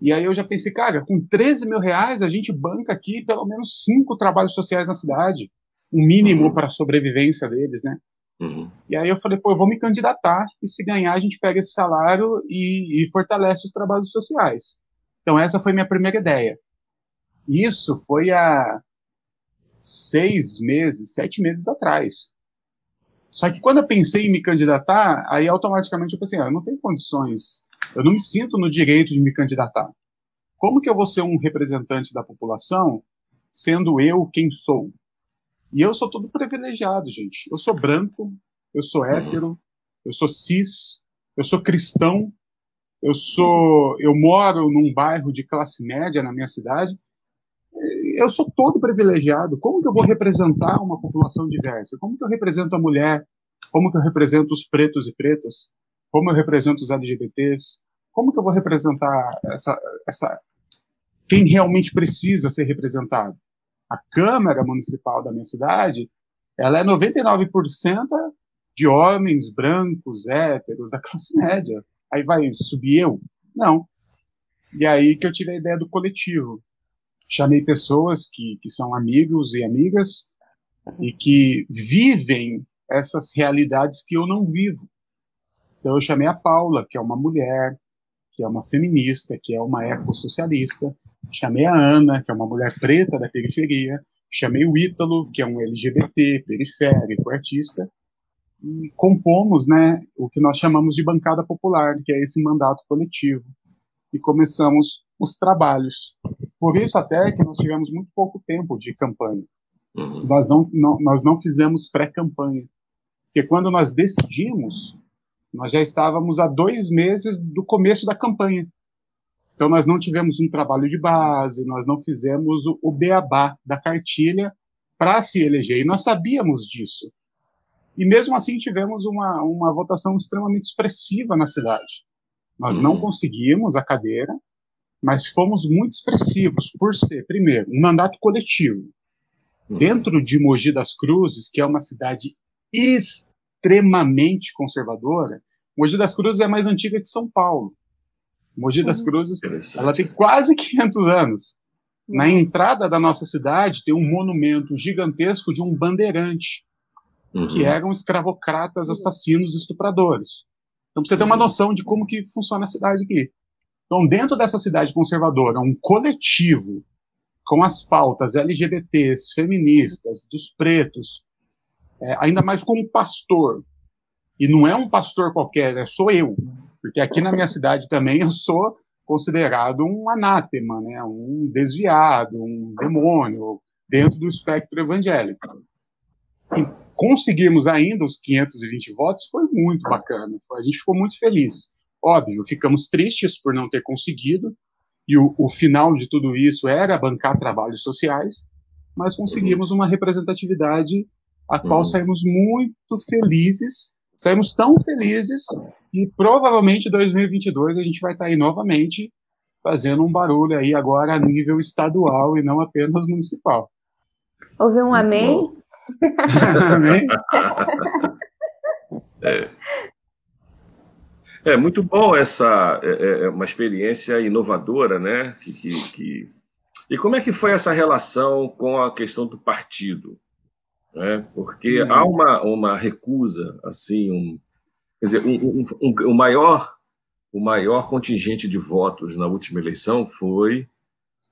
E aí eu já pensei, cara, com 13 mil reais a gente banca aqui pelo menos cinco trabalhos sociais na cidade. Um mínimo para a sobrevivência deles, né? Uhum. E aí eu falei, pô, eu vou me candidatar e se ganhar a gente pega esse salário e, e fortalece os trabalhos sociais. Então essa foi minha primeira ideia. Isso foi há seis meses, sete meses atrás. Só que quando eu pensei em me candidatar, aí automaticamente eu pensei, ah, eu não tenho condições, eu não me sinto no direito de me candidatar. Como que eu vou ser um representante da população sendo eu quem sou? E eu sou todo privilegiado, gente. Eu sou branco, eu sou uhum. hétero, eu sou cis, eu sou cristão, eu sou, eu moro num bairro de classe média na minha cidade. Eu sou todo privilegiado. Como que eu vou representar uma população diversa? Como que eu represento a mulher? Como que eu represento os pretos e pretas? Como eu represento os LGBTs? Como que eu vou representar essa, essa quem realmente precisa ser representado? a Câmara Municipal da minha cidade, ela é 99% de homens brancos, héteros, da classe média. Aí vai subir eu? Não. E aí que eu tive a ideia do coletivo. Chamei pessoas que, que são amigos e amigas e que vivem essas realidades que eu não vivo. Então eu chamei a Paula, que é uma mulher, que é uma feminista, que é uma ecossocialista, Chamei a Ana, que é uma mulher preta da periferia. Chamei o Ítalo, que é um LGBT, periférico, artista. E compomos né, o que nós chamamos de bancada popular, que é esse mandato coletivo. E começamos os trabalhos. Por isso até que nós tivemos muito pouco tempo de campanha. Uhum. Nós, não, não, nós não fizemos pré-campanha. Porque quando nós decidimos, nós já estávamos há dois meses do começo da campanha. Então, nós não tivemos um trabalho de base, nós não fizemos o, o beabá da cartilha para se eleger, e nós sabíamos disso. E mesmo assim, tivemos uma, uma votação extremamente expressiva na cidade. Nós não uhum. conseguimos a cadeira, mas fomos muito expressivos por ser, primeiro, um mandato coletivo. Uhum. Dentro de Mogi das Cruzes, que é uma cidade extremamente conservadora, Mogi das Cruzes é mais antiga que São Paulo. Mogi das uhum. Cruzes, ela tem quase 500 anos. Na uhum. entrada da nossa cidade tem um monumento gigantesco de um bandeirante, uhum. que eram escravocratas, assassinos, estupradores. Então, pra você ter uma noção de como que funciona a cidade aqui. Então, dentro dessa cidade conservadora, um coletivo com as pautas LGBTs, feministas, dos pretos, é, ainda mais como pastor, e não é um pastor qualquer, é sou eu. Porque aqui na minha cidade também eu sou considerado um anátema, né? um desviado, um demônio, dentro do espectro evangélico. E conseguirmos ainda os 520 votos foi muito bacana. A gente ficou muito feliz. Óbvio, ficamos tristes por não ter conseguido, e o, o final de tudo isso era bancar trabalhos sociais, mas conseguimos uma representatividade a qual uhum. saímos muito felizes saímos tão felizes que provavelmente em 2022 a gente vai estar aí novamente fazendo um barulho aí agora a nível estadual e não apenas municipal. Houve um amém? amém? é. É. muito bom essa é, é, é uma experiência inovadora, né? Que, que, que... E como é que foi essa relação com a questão do partido? né? porque uhum. há uma, uma recusa, assim, um, quer dizer, um, um, um, o, maior, o maior contingente de votos na última eleição foi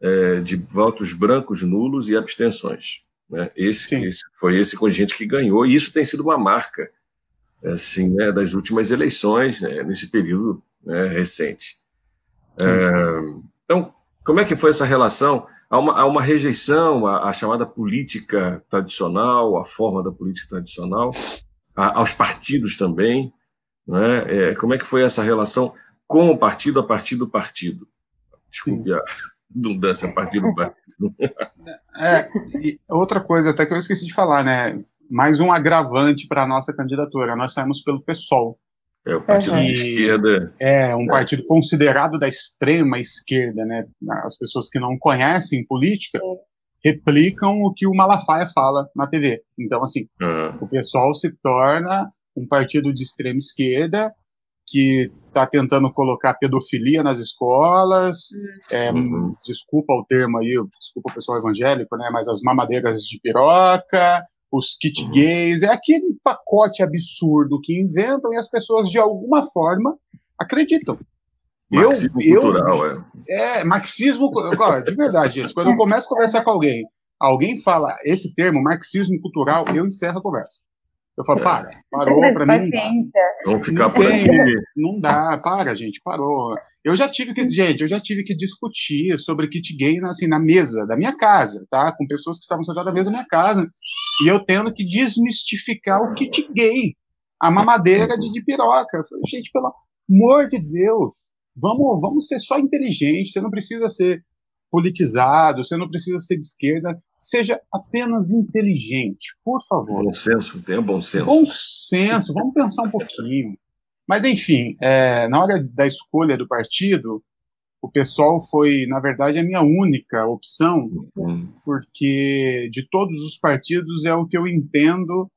é, de votos brancos, nulos e abstenções. Né? Esse, esse, foi esse contingente que ganhou, e isso tem sido uma marca assim, né, das últimas eleições, né, nesse período né, recente. É, então, como é que foi essa relação? há uma, há uma rejeição à, à, chamada política tradicional, à forma da política tradicional, a, aos partidos também. Né? É, como é que foi essa relação com o partido a partir do partido? Desculpe Sim. a redundância, a partir do partido. É, outra coisa até que eu esqueci de falar, né? Mais um agravante para a nossa candidatura. Nós saímos pelo PSOL. É, o partido de esquerda. É, um é. partido considerado da extrema esquerda, né? As pessoas que não conhecem política replicam o que o Malafaia fala na TV. Então, assim, uhum. o pessoal se torna um partido de extrema esquerda que está tentando colocar pedofilia nas escolas, é, uhum. desculpa o termo aí, desculpa o pessoal evangélico, né, mas as mamadeiras de piroca, os kit uhum. gays, é aquele pacote absurdo que inventam e as pessoas de alguma forma acreditam. Marxismo eu, cultural, eu, é. É, marxismo, de verdade, gente, quando eu começo a conversar com alguém, alguém fala esse termo, marxismo cultural, eu encerro a conversa. Eu falo, para, parou para mim. Vamos ficar por aqui. Não dá, para, gente, parou. Eu já tive que, gente, eu já tive que discutir sobre kit gay assim, na mesa da minha casa, tá? Com pessoas que estavam sentadas na mesa da minha casa. E eu tendo que desmistificar o kit gay, a mamadeira de, de piroca. Eu falei, gente, pelo amor de Deus, vamos, vamos ser só inteligentes, você não precisa ser politizado, você não precisa ser de esquerda, seja apenas inteligente, por favor. Bom senso, tenha bom senso. Bom senso, vamos pensar um pouquinho. Mas, enfim, é, na hora da escolha do partido, o pessoal foi, na verdade, a minha única opção, uhum. porque de todos os partidos é o que eu entendo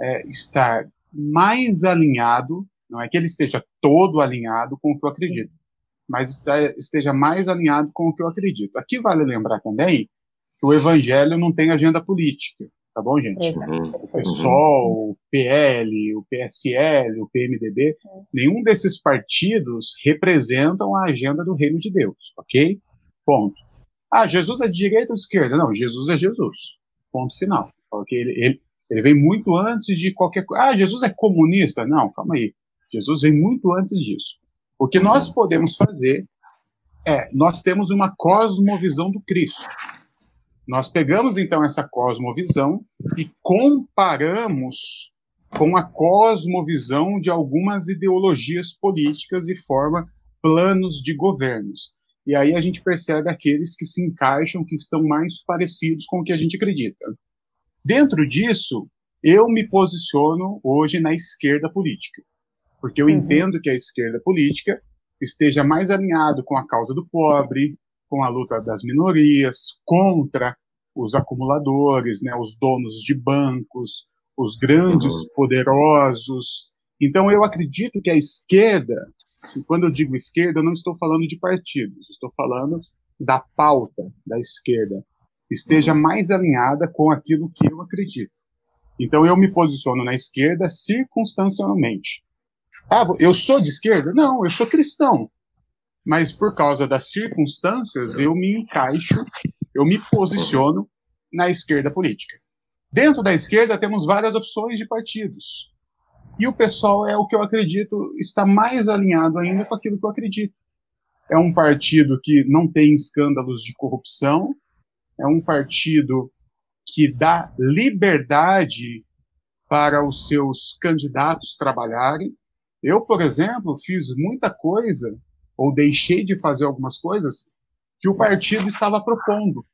é, estar mais alinhado, não é que ele esteja todo alinhado com o que eu acredito, mas esteja mais alinhado com o que eu acredito. Aqui vale lembrar também que o evangelho não tem agenda política, tá bom, gente? Uhum. O PSOL, o PL, o PSL, o PMDB, nenhum desses partidos representam a agenda do reino de Deus, ok? Ponto. Ah, Jesus é de direita ou de esquerda? Não, Jesus é Jesus. Ponto final. Ok? Ele, ele, ele vem muito antes de qualquer coisa. Ah, Jesus é comunista? Não, calma aí. Jesus vem muito antes disso. O que nós podemos fazer é, nós temos uma cosmovisão do Cristo. Nós pegamos então essa cosmovisão e comparamos com a cosmovisão de algumas ideologias políticas e forma planos de governos. E aí a gente percebe aqueles que se encaixam, que estão mais parecidos com o que a gente acredita. Dentro disso, eu me posiciono hoje na esquerda política porque eu uhum. entendo que a esquerda política esteja mais alinhado com a causa do pobre, com a luta das minorias, contra os acumuladores, né, os donos de bancos, os grandes uhum. poderosos. Então eu acredito que a esquerda, e quando eu digo esquerda, eu não estou falando de partidos, estou falando da pauta da esquerda, esteja uhum. mais alinhada com aquilo que eu acredito. Então eu me posiciono na esquerda circunstancialmente. Ah, eu sou de esquerda? Não, eu sou cristão. Mas por causa das circunstâncias, eu me encaixo, eu me posiciono na esquerda política. Dentro da esquerda temos várias opções de partidos. E o pessoal é o que eu acredito está mais alinhado ainda com aquilo que eu acredito. É um partido que não tem escândalos de corrupção, é um partido que dá liberdade para os seus candidatos trabalharem, eu, por exemplo, fiz muita coisa, ou deixei de fazer algumas coisas, que o partido estava propondo.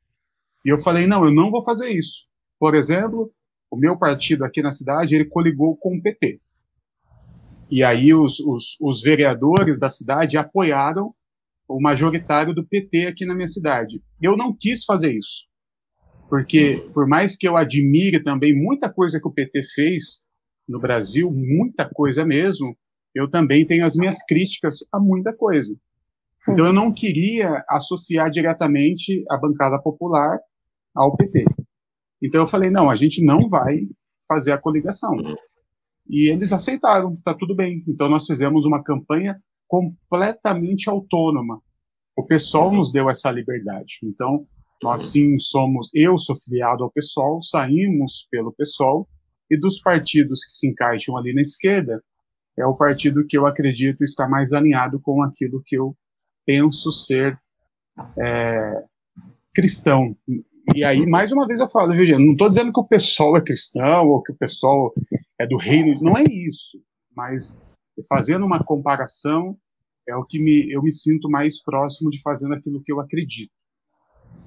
E eu falei, não, eu não vou fazer isso. Por exemplo, o meu partido aqui na cidade, ele coligou com o PT. E aí os, os, os vereadores da cidade apoiaram o majoritário do PT aqui na minha cidade. Eu não quis fazer isso, porque por mais que eu admire também muita coisa que o PT fez no Brasil, muita coisa mesmo, eu também tenho as minhas críticas a muita coisa. Então eu não queria associar diretamente a bancada popular ao PT. Então eu falei, não, a gente não vai fazer a coligação. E eles aceitaram, tá tudo bem. Então nós fizemos uma campanha completamente autônoma. O PSOL nos deu essa liberdade. Então nós sim somos, eu sou filiado ao PSOL, saímos pelo PSOL, e dos partidos que se encaixam ali na esquerda, é o partido que eu acredito está mais alinhado com aquilo que eu penso ser é, cristão. E aí, mais uma vez eu falo, Virginia, não estou dizendo que o pessoal é cristão ou que o pessoal é do reino, não é isso. Mas fazendo uma comparação, é o que me, eu me sinto mais próximo de fazendo aquilo que eu acredito.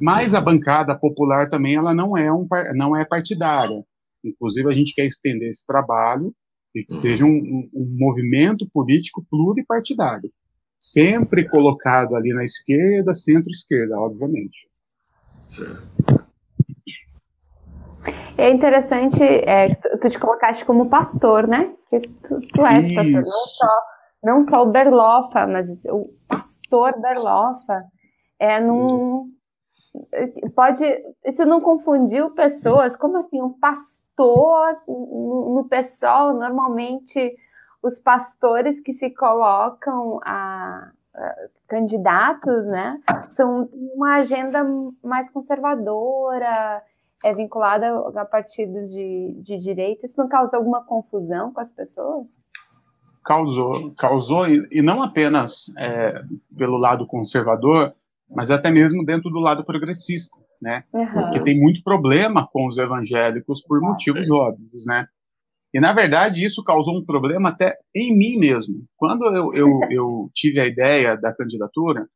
Mas a bancada popular também, ela não é, um, não é partidária. Inclusive, a gente quer estender esse trabalho e que seja um, um, um movimento político pluripartidário. Sempre colocado ali na esquerda, centro-esquerda, obviamente. É interessante, é, tu, tu, te colocaste como pastor, né? Que tu, tu és Isso. pastor, não só, não só o Berlofa, mas o pastor Berlofa. É num, pode. Isso não confundiu pessoas? Como assim? Um pastor no, pessoal, normalmente os pastores que se colocam a, a, candidatos, né, são uma agenda mais conservadora, é vinculada a partidos de, de direita. Isso não causa alguma confusão com as pessoas? Causou, causou, e, e não apenas é, pelo lado conservador, mas até mesmo dentro do lado progressista, né? Uhum. Porque tem muito problema com os evangélicos por motivos óbvios, né? E na verdade isso causou um problema até em mim mesmo. Quando eu, eu, eu tive a ideia da candidatura,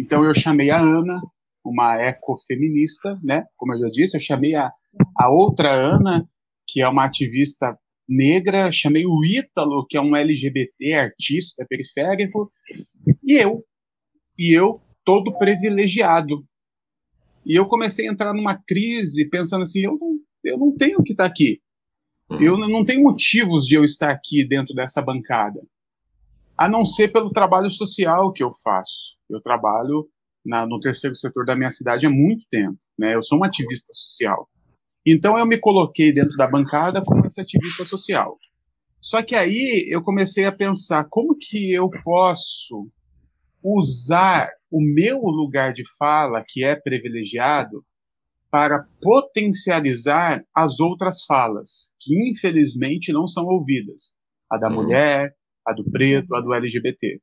então eu chamei a Ana, uma ecofeminista, né? Como eu já disse, eu chamei a, a outra Ana, que é uma ativista negra, chamei o Ítalo, que é um LGBT artista periférico, e eu. E eu todo privilegiado. E eu comecei a entrar numa crise pensando assim, eu não, eu não tenho que estar aqui. Uhum. Eu não tenho motivos de eu estar aqui dentro dessa bancada. A não ser pelo trabalho social que eu faço. Eu trabalho na, no terceiro setor da minha cidade há muito tempo. Né? Eu sou um ativista social. Então eu me coloquei dentro da bancada como esse ativista social. Só que aí eu comecei a pensar como que eu posso usar o meu lugar de fala, que é privilegiado, para potencializar as outras falas, que infelizmente não são ouvidas. A da uhum. mulher, a do preto, a do LGBT.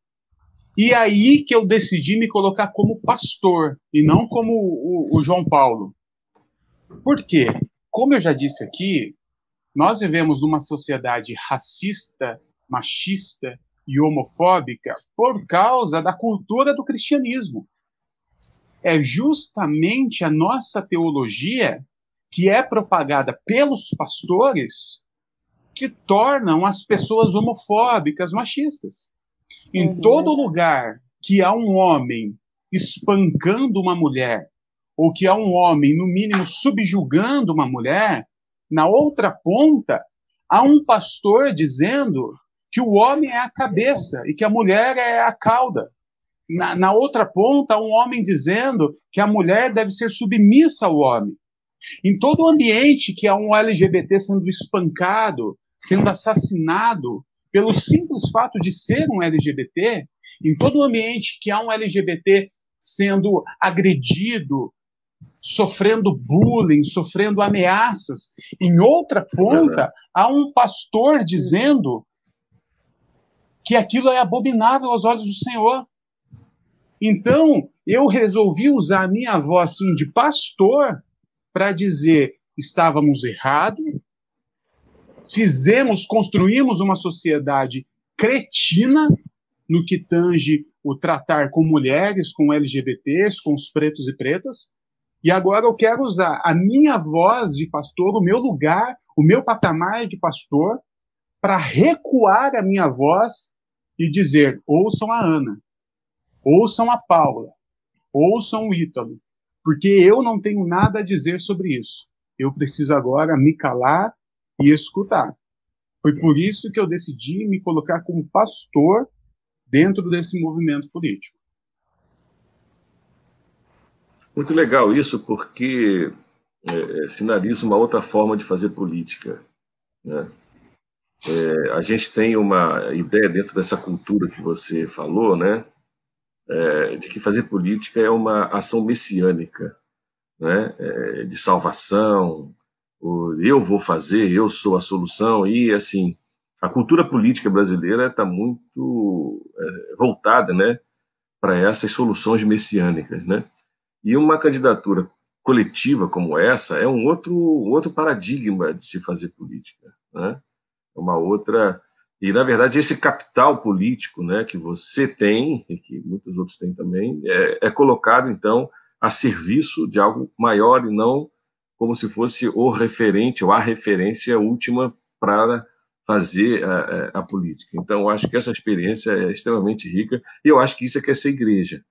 E aí que eu decidi me colocar como pastor, e não como o, o João Paulo. Por quê? Como eu já disse aqui, nós vivemos numa sociedade racista, machista e homofóbica por causa da cultura do cristianismo. É justamente a nossa teologia, que é propagada pelos pastores, que tornam as pessoas homofóbicas, machistas. Em uhum. todo lugar que há um homem espancando uma mulher, ou que há um homem, no mínimo, subjugando uma mulher, na outra ponta, há um pastor dizendo que o homem é a cabeça e que a mulher é a cauda. Na, na, outra ponta, um homem dizendo que a mulher deve ser submissa ao homem. Em todo ambiente que há um LGBT sendo espancado, sendo assassinado, pelo simples fato de ser um LGBT, em todo ambiente que há um LGBT sendo agredido, sofrendo bullying, sofrendo ameaças, em outra ponta, há um pastor dizendo que aquilo é abominável aos olhos do Senhor. Então, eu resolvi usar a minha voz assim, de pastor para dizer: estávamos errados, fizemos, construímos uma sociedade cretina no que tange o tratar com mulheres, com LGBTs, com os pretos e pretas. E agora eu quero usar a minha voz de pastor, o meu lugar, o meu patamar de pastor, para recuar a minha voz e dizer: ouçam a Ana, ouçam a Paula, ouçam o Ítalo, porque eu não tenho nada a dizer sobre isso. Eu preciso agora me calar e escutar. Foi por isso que eu decidi me colocar como pastor dentro desse movimento político. Muito legal isso, porque é, é, sinaliza uma outra forma de fazer política. Né? É, a gente tem uma ideia dentro dessa cultura que você falou, né, é, de que fazer política é uma ação messiânica, né, é, de salvação, eu vou fazer, eu sou a solução, e assim, a cultura política brasileira está muito é, voltada né, para essas soluções messiânicas. Né? E uma candidatura coletiva como essa é um outro, um outro paradigma de se fazer política. Né? Uma outra. E, na verdade, esse capital político né, que você tem, e que muitos outros têm também, é, é colocado, então, a serviço de algo maior e não como se fosse o referente ou a referência última para fazer a, a, política. Então, eu acho que essa experiência é extremamente rica e eu acho que isso é que é ser igreja.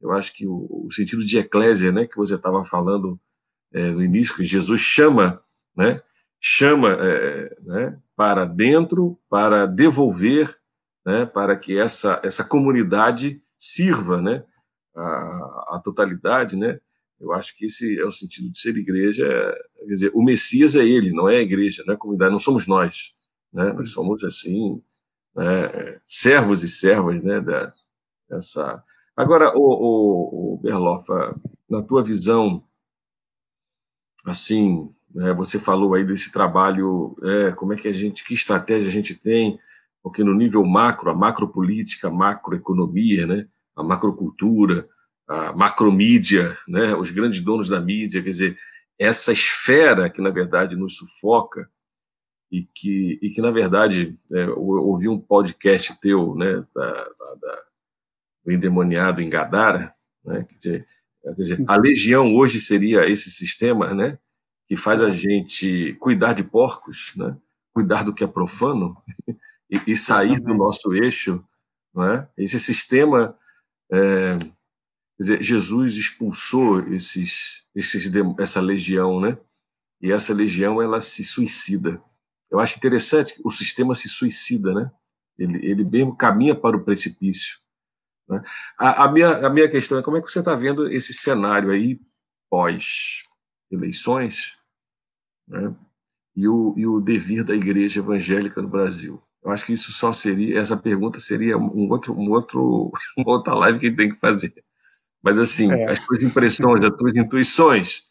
Eu acho que o, o sentido de eclésia, né, que você estava falando é, no início, que Jesus chama, né, chama é, né, para dentro, para devolver, né, para que essa, essa comunidade sirva né, a, a totalidade, né, eu acho que esse é o sentido de ser igreja. Quer dizer, o Messias é ele, não é a igreja, não é a comunidade, não somos nós. Né? Nós somos, assim, né, servos e servas né, da, dessa. Agora, o, o, o Berlofa, na tua visão, assim, né, você falou aí desse trabalho, é, como é que a gente, que estratégia a gente tem, porque no nível macro, a macropolítica, a macroeconomia, né, a macrocultura, a macromídia, né, os grandes donos da mídia, quer dizer, essa esfera que, na verdade, nos sufoca e que, e que na verdade, é, eu ouvi um podcast teu, né, da, da, do endemoniado em Gadara, né, quer dizer, quer dizer, a legião hoje seria esse sistema, né, que faz a gente cuidar de porcos, né, cuidar do que é profano e, e sair do nosso eixo, não é? Esse sistema é, dizer, Jesus expulsou esses, esses, essa legião, né? E essa legião ela se suicida. Eu acho interessante que o sistema se suicida, né? Ele, ele mesmo caminha para o precipício. Né? A, a, minha, a minha questão é como é que você está vendo esse cenário aí pós eleições, né? E o, e o devir da igreja evangélica no Brasil. Eu acho que isso só seria, essa pergunta seria um outro, um outro, uma outra live que a gente tem que fazer. Mas, assim, é. as tuas impressões, as tuas intuições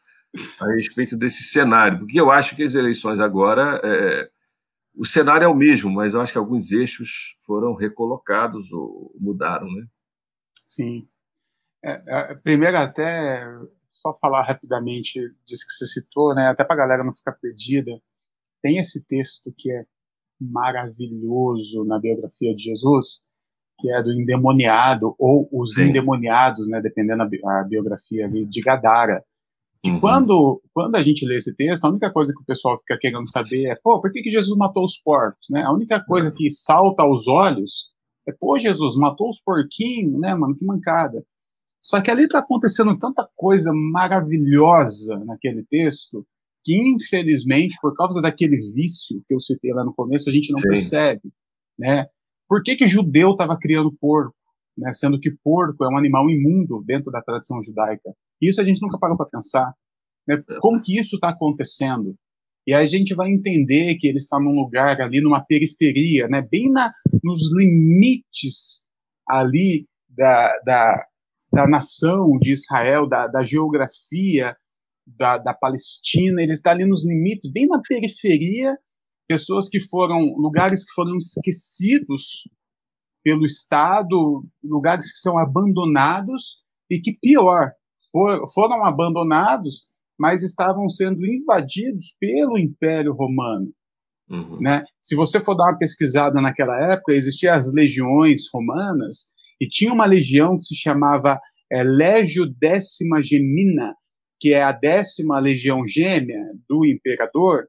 a respeito desse cenário. Porque eu acho que as eleições agora. É, o cenário é o mesmo, mas eu acho que alguns eixos foram recolocados ou mudaram, né? Sim. É, é, primeiro, até só falar rapidamente disso que você citou, né? Até para a galera não ficar perdida. Tem esse texto que é maravilhoso na biografia de Jesus, que é do endemoniado, ou os Sim. endemoniados, né, dependendo da biografia ali, de Gadara. E uhum. quando, quando a gente lê esse texto, a única coisa que o pessoal fica querendo saber é, pô, por que, que Jesus matou os porcos, né? A única coisa que salta aos olhos é, pô, Jesus, matou os porquinhos, né, mano, que mancada. Só que ali está acontecendo tanta coisa maravilhosa naquele texto, que infelizmente, por causa daquele vício que eu citei lá no começo, a gente não Sim. percebe, né? Por que, que judeu estava criando porco? Né, sendo que porco é um animal imundo dentro da tradição judaica. Isso a gente nunca parou para pensar. Né? Como que isso está acontecendo? E aí a gente vai entender que ele está num lugar ali, numa periferia, né, bem na, nos limites ali da, da, da nação de Israel, da, da geografia da, da Palestina. Ele está ali nos limites, bem na periferia pessoas que foram, lugares que foram esquecidos pelo Estado, lugares que são abandonados e que, pior, for, foram abandonados, mas estavam sendo invadidos pelo Império Romano. Uhum. Né? Se você for dar uma pesquisada naquela época, existiam as legiões romanas e tinha uma legião que se chamava é, Legio Décima Gemina, que é a décima legião gêmea do imperador,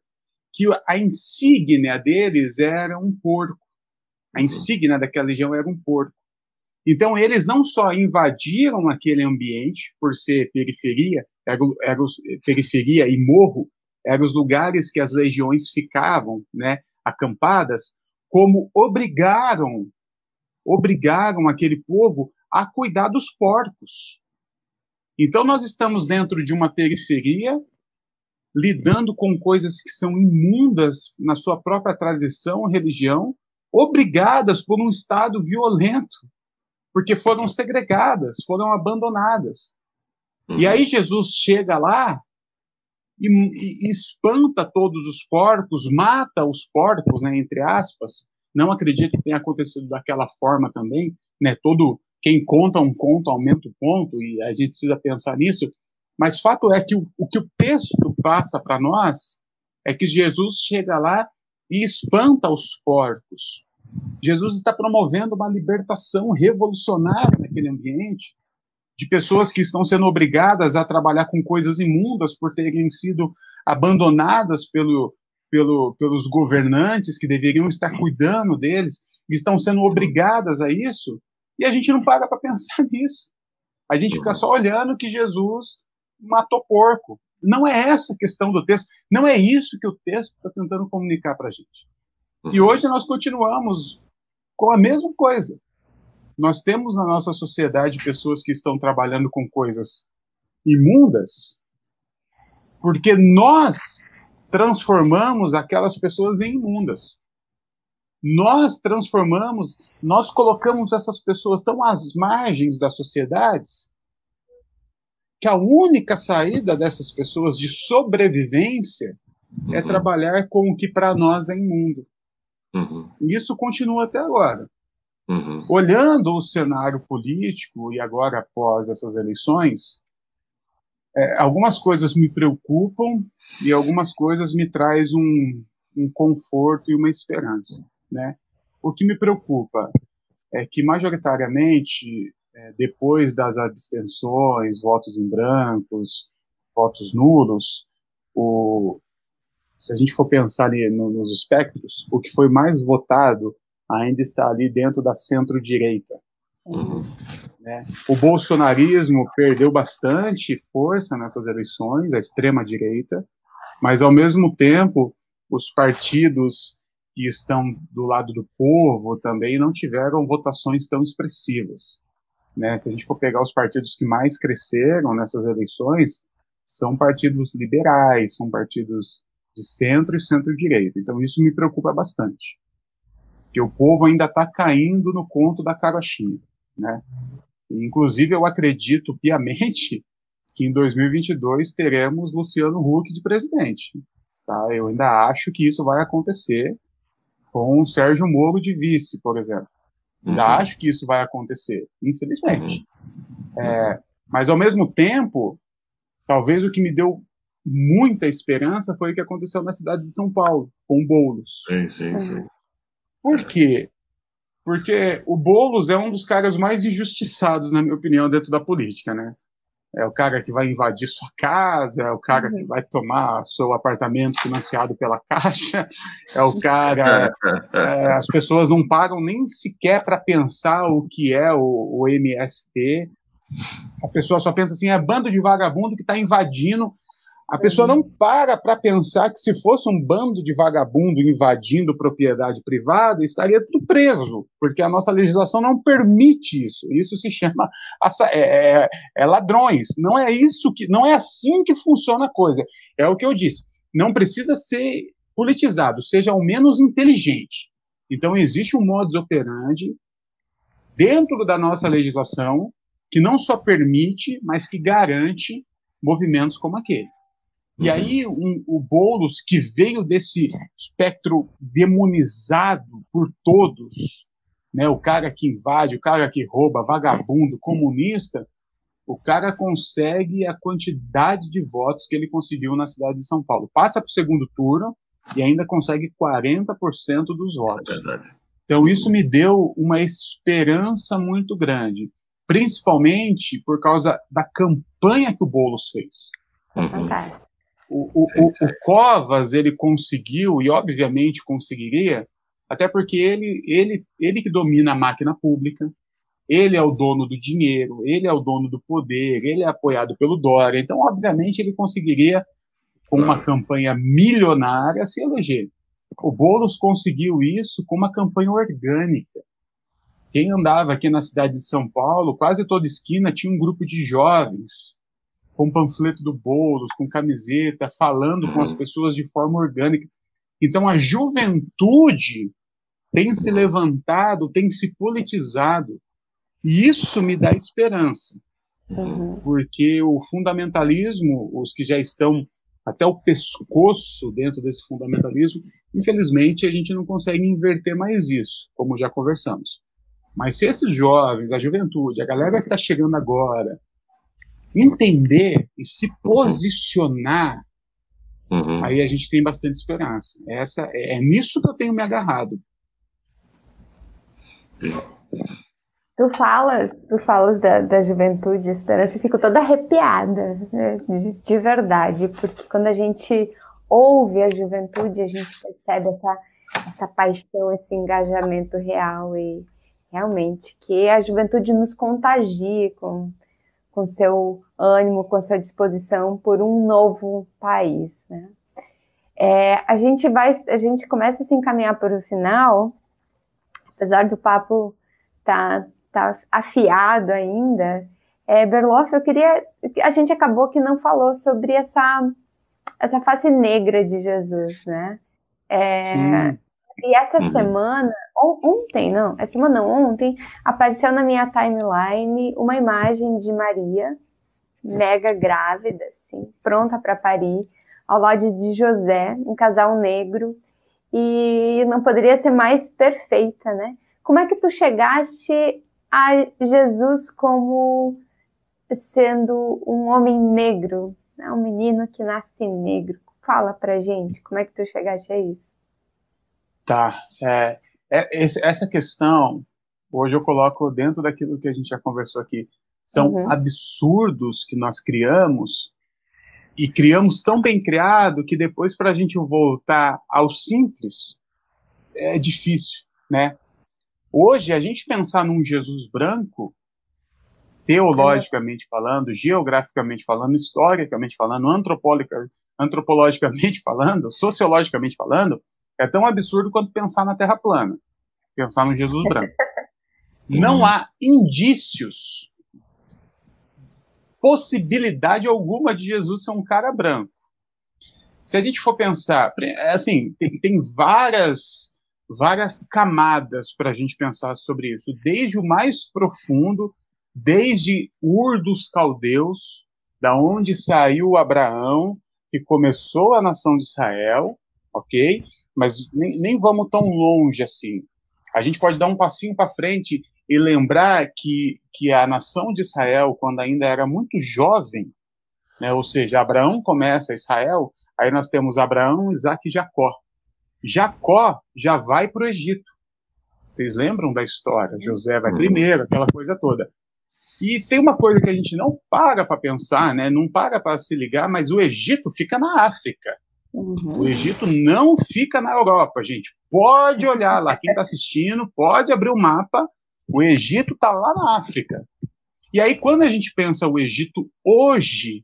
que a insígnia deles era um porco. A insígnia daquela legião era um porco. Então, eles não só invadiram aquele ambiente, por ser periferia, era, era os, periferia e morro, eram os lugares que as legiões ficavam, né, acampadas, como obrigaram, obrigaram aquele povo a cuidar dos porcos. Então, nós estamos dentro de uma periferia, lidando com coisas que são imundas na sua própria tradição, religião, obrigadas por um Estado violento, porque foram segregadas, foram abandonadas. Uhum. E aí Jesus chega lá e, e, espanta todos os porcos, mata os porcos, né, entre aspas. Não acredito que tenha acontecido daquela forma também, né? Todo quem conta um conto aumenta o ponto e a gente precisa pensar nisso. Mas fato é que o, o que o texto passa para nós é que Jesus chega lá e espanta os porcos. Jesus está promovendo uma libertação revolucionária naquele ambiente de pessoas que estão sendo obrigadas a trabalhar com coisas imundas por terem sido abandonadas pelo, pelo, pelos governantes que deveriam estar cuidando deles, estão sendo obrigadas a isso, e a gente não para para pensar nisso. A gente fica só olhando que Jesus matou porco. Não é essa a questão do texto, não é isso que o texto está tentando comunicar para a gente. E uhum. hoje nós continuamos com a mesma coisa. Nós temos na nossa sociedade pessoas que estão trabalhando com coisas imundas, porque nós transformamos aquelas pessoas em imundas. Nós transformamos, nós colocamos essas pessoas tão às margens das sociedades que a única saída dessas pessoas de sobrevivência é uhum. é trabalhar com o que para nós é imundo. Uhum. E isso continua até agora. Uhum. Olhando o cenário político e agora após essas eleições, é, algumas coisas me preocupam e algumas coisas me traz um, um conforto e uma esperança, né? O que me preocupa é que majoritariamente é, depois das abstenções, votos em brancos, votos nulos, o, se a gente for pensar ali no, nos espectros, o que foi mais votado ainda está ali dentro da centro-direita. Uhum. Né? O bolsonarismo perdeu bastante força nessas eleições, a extrema-direita, mas ao mesmo tempo os partidos que estão do lado do povo também não tiveram votações tão expressivas. Né? Se a gente for pegar os partidos que mais cresceram nessas eleições, são partidos liberais, são partidos de centro e centro-direita. Então isso me preocupa bastante que o povo ainda está caindo no conto da carochinha, né? inclusive, eu acredito piamente que em 2022 teremos Luciano Huck de presidente. Tá? Eu ainda acho que isso vai acontecer com o Sérgio Moro de vice, por exemplo. Ainda uhum. acho que isso vai acontecer, infelizmente. Uhum. É, mas, ao mesmo tempo, talvez o que me deu muita esperança foi o que aconteceu na cidade de São Paulo, com o Boulos. Sim, sim, sim. Por quê? Porque o Boulos é um dos caras mais injustiçados, na minha opinião, dentro da política, né? É o cara que vai invadir sua casa, é o cara que uhum. vai tomar seu apartamento financiado pela Caixa, é o cara. é, as pessoas não pagam nem sequer para pensar o que é o, o MST. A pessoa só pensa assim: é bando de vagabundo que está invadindo a pessoa não para para pensar que se fosse um bando de vagabundo invadindo propriedade privada, estaria tudo preso, porque a nossa legislação não permite isso. Isso se chama é, é, é ladrões. Não é isso que, não é assim que funciona a coisa. É o que eu disse. Não precisa ser politizado, seja ao menos inteligente. Então existe um modus operandi dentro da nossa legislação que não só permite, mas que garante movimentos como aquele. E uhum. aí um, o Boulos, que veio desse espectro demonizado por todos, né, o cara que invade, o cara que rouba, vagabundo, comunista, o cara consegue a quantidade de votos que ele conseguiu na cidade de São Paulo. Passa para o segundo turno e ainda consegue 40% dos votos. É então isso me deu uma esperança muito grande, principalmente por causa da campanha que o Boulos fez. Uhum. Fantástico. O, o, o, o Covas ele conseguiu e obviamente conseguiria, até porque ele ele ele que domina a máquina pública, ele é o dono do dinheiro, ele é o dono do poder, ele é apoiado pelo Dória, então obviamente ele conseguiria com uma campanha milionária se eleger. O Boulos conseguiu isso com uma campanha orgânica. Quem andava aqui na cidade de São Paulo, quase toda esquina tinha um grupo de jovens com panfleto do Boulos, com camiseta, falando com as pessoas de forma orgânica. Então a juventude tem se levantado, tem se politizado. E isso me dá esperança. Uhum. Porque o fundamentalismo, os que já estão até o pescoço dentro desse fundamentalismo, infelizmente a gente não consegue inverter mais isso, como já conversamos. Mas se esses jovens, a juventude, a galera que está chegando agora, entender e se uhum. posicionar, uhum. aí a gente tem bastante esperança. Essa é, é nisso que eu tenho me agarrado. Tu falas, tu falas da, da juventude, esperança, e fico toda arrepiada, né? de, de, verdade, porque quando a gente ouve a juventude, a gente percebe essa, essa paixão, esse engajamento real e realmente que a juventude nos contagie com, com seu ânimo, com sua disposição por um novo país, né? É, a gente vai, a gente começa a se encaminhar para o final, apesar do papo tá tá afiado ainda. É, Berloff, eu queria. A gente acabou que não falou sobre essa, essa face negra de Jesus, né? É, e essa uhum. semana, ontem, não, essa semana não, ontem, apareceu na minha timeline uma imagem de Maria, mega grávida, assim, pronta para parir, ao lado de José, um casal negro, e não poderia ser mais perfeita, né? Como é que tu chegaste a Jesus como sendo um homem negro, né? um menino que nasce negro. Fala pra gente, como é que tu chegaste a isso? Tá, é, é, essa questão, hoje eu coloco dentro daquilo que a gente já conversou aqui, são uhum. absurdos que nós criamos e criamos tão bem criado que depois para a gente voltar ao simples é difícil, né? Hoje, a gente pensar num Jesus branco, teologicamente falando, geograficamente falando, historicamente falando, antropologicamente falando, sociologicamente falando, é tão absurdo quanto pensar na Terra plana, pensar no Jesus branco. Não há indícios, possibilidade alguma de Jesus ser um cara branco. Se a gente for pensar, assim, tem, tem várias várias camadas para a gente pensar sobre isso, desde o mais profundo, desde Ur dos Caldeus, da onde saiu Abraão, que começou a nação de Israel, ok? Mas nem, nem vamos tão longe assim. A gente pode dar um passinho para frente e lembrar que, que a nação de Israel, quando ainda era muito jovem, né, ou seja, Abraão começa Israel, aí nós temos Abraão, Isaac e Jacó. Jacó já vai para o Egito. Vocês lembram da história? José vai uhum. primeiro, aquela coisa toda. E tem uma coisa que a gente não para para pensar, né? Não para para se ligar, mas o Egito fica na África. Uhum. O Egito não fica na Europa, gente. Pode olhar lá, quem está assistindo, pode abrir o mapa. O Egito está lá na África. E aí, quando a gente pensa o Egito hoje,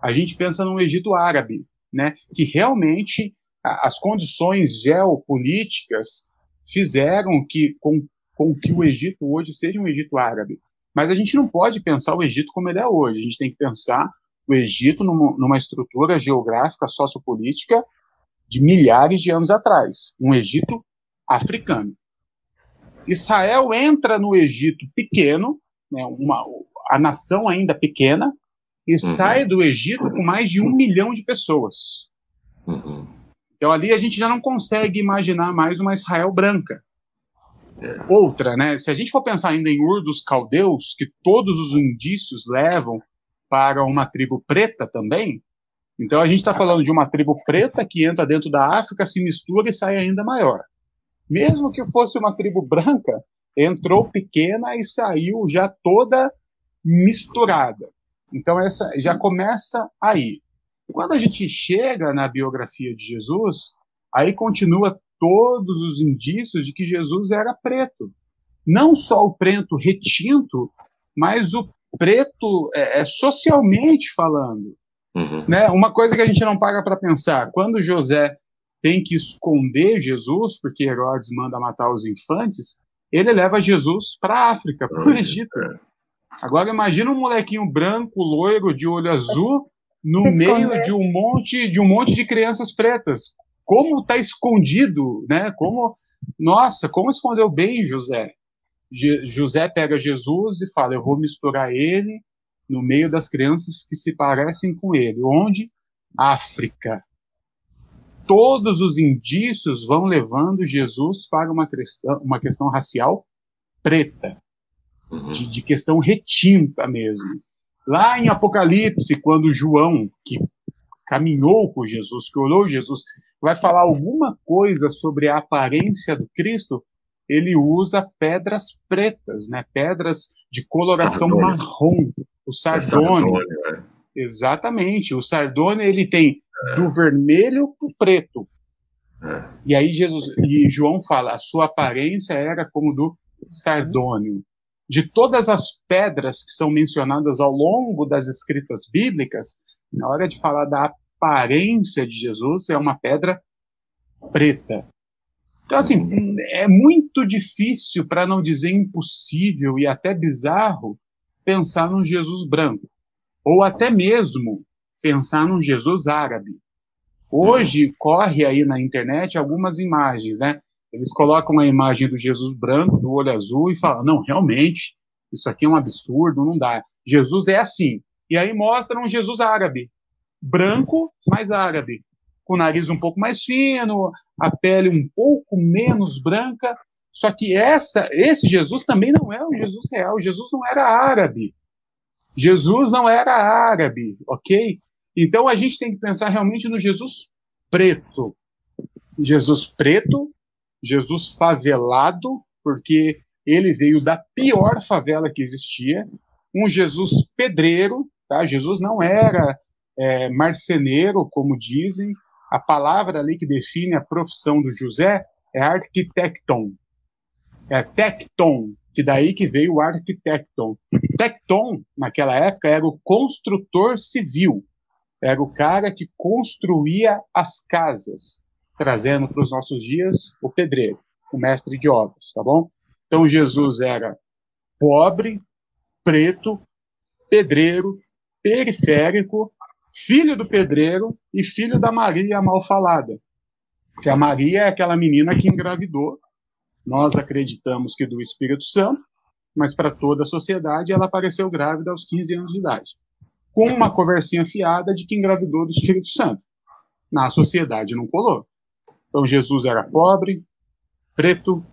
a gente pensa no Egito árabe, né? Que realmente as condições geopolíticas fizeram que com, com que o Egito hoje seja um Egito árabe. Mas a gente não pode pensar o Egito como ele é hoje. A gente tem que pensar o Egito numa, numa estrutura geográfica, sociopolítica de milhares de anos atrás. Um Egito africano. Israel entra no Egito pequeno, né, uma, a nação ainda pequena, e uhum. sai do Egito com mais de um milhão de pessoas. Uhum. Então ali a gente já não consegue imaginar mais uma Israel branca. É. Outra, né? Se a gente for pensar ainda em Ur dos Caldeus, que todos os indícios levam para uma tribo preta também, então a gente está falando de uma tribo preta que entra dentro da África, se mistura e sai ainda maior. Mesmo que fosse uma tribo branca, entrou pequena e saiu já toda misturada. Então essa já começa aí. Quando a gente chega na biografia de Jesus, aí continua todos os indícios de que Jesus era preto. Não só o preto retinto, mas o preto é, é socialmente falando. Uhum. Né? Uma coisa que a gente não paga para pensar, quando José tem que esconder Jesus, porque Herodes manda matar os infantes, ele leva Jesus para a África, para o Egito. É. Agora imagina um molequinho branco, loiro, de olho azul, no meio de um monte de um monte de crianças pretas. Como está escondido, né? Como, nossa, como escondeu bem José. Je, José pega Jesus e fala: Eu vou misturar ele no meio das crianças que se parecem com ele. Onde? África. Todos os indícios vão levando Jesus para uma questão, uma questão racial preta, uhum. de, de questão retinta mesmo. Lá em Apocalipse, quando João, que caminhou com Jesus, que olhou Jesus, vai falar alguma coisa sobre a aparência do Cristo, ele usa pedras pretas, né? Pedras de coloração sardônio. marrom, o sardônio. É sardônio é. Exatamente, o sardônio ele tem. Do vermelho para o preto. É. E aí Jesus e João fala, a sua aparência era como do sardônio. De todas as pedras que são mencionadas ao longo das escritas bíblicas, na hora de falar da aparência de Jesus, é uma pedra preta. Então, assim, é muito difícil, para não dizer impossível e até bizarro, pensar num Jesus branco. Ou até mesmo pensar num Jesus árabe. Hoje corre aí na internet algumas imagens, né? Eles colocam a imagem do Jesus branco, do olho azul, e falam: não, realmente, isso aqui é um absurdo, não dá. Jesus é assim. E aí mostram um Jesus árabe, branco, mas árabe com o nariz um pouco mais fino, a pele um pouco menos branca. Só que essa, esse Jesus também não é o Jesus real. Jesus não era árabe. Jesus não era árabe, ok? Então a gente tem que pensar realmente no Jesus preto. Jesus preto, Jesus favelado, porque ele veio da pior favela que existia. Um Jesus pedreiro, tá? Jesus não era é, marceneiro, como dizem, a palavra ali que define a profissão do José é arquitecton. É tecton, que daí que veio o arquitecton. Tecton, naquela época, era o construtor civil. Era o cara que construía as casas, trazendo para os nossos dias o pedreiro, o mestre de obras, tá bom? Então Jesus era pobre, preto, pedreiro, periférico, filho do pedreiro e filho da Maria Malfalada. Que a Maria é aquela menina que engravidou. Nós acreditamos que do Espírito Santo, mas para toda a sociedade ela apareceu grávida aos 15 anos de idade. Com uma conversinha fiada de que engravidou do Espírito Santo. Na sociedade não colou. Então Jesus era pobre, preto,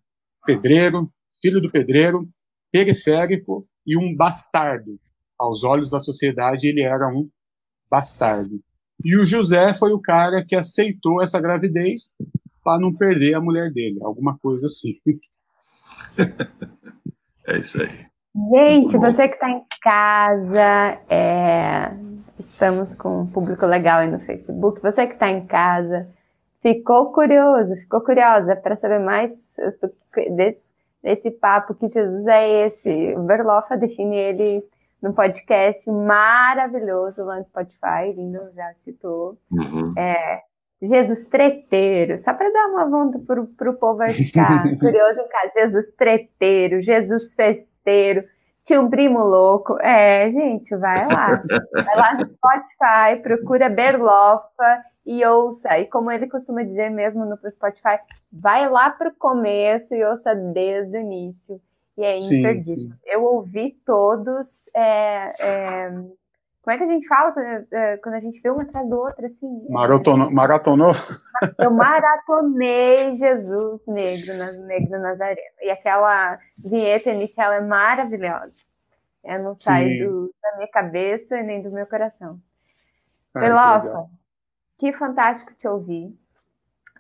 pedreiro, filho do pedreiro, periférico e um bastardo. Aos olhos da sociedade, ele era um bastardo. E o José foi o cara que aceitou essa gravidez para não perder a mulher dele, alguma coisa assim. é isso aí. Gente, você que está em casa, é... estamos com um público legal aí no Facebook. Você que está em casa, ficou curioso, ficou curiosa para saber mais desse, desse papo que Jesus é esse. O Berlofa define ele num podcast maravilhoso lá no Spotify, lindo, já citou. Uhum. É, Jesus treteiro, só para dar uma volta para o povo ficar curioso em casa. Jesus treteiro, Jesus festeiro, tinha um primo louco. É, gente, vai lá. Vai lá no Spotify, procura Berlofa e ouça. E como ele costuma dizer mesmo no Spotify, vai lá para o começo e ouça desde o início e é imperdível. Eu ouvi todos. É, é, como é que a gente fala é, quando a gente vê um atrás do outro, assim? Maratonou? maratonou? Eu maratonei Jesus Negro, Negro Nazareno. E aquela vinheta inicial é maravilhosa. Ela não sai do, da minha cabeça nem do meu coração. Pelofa, que, que fantástico te ouvir.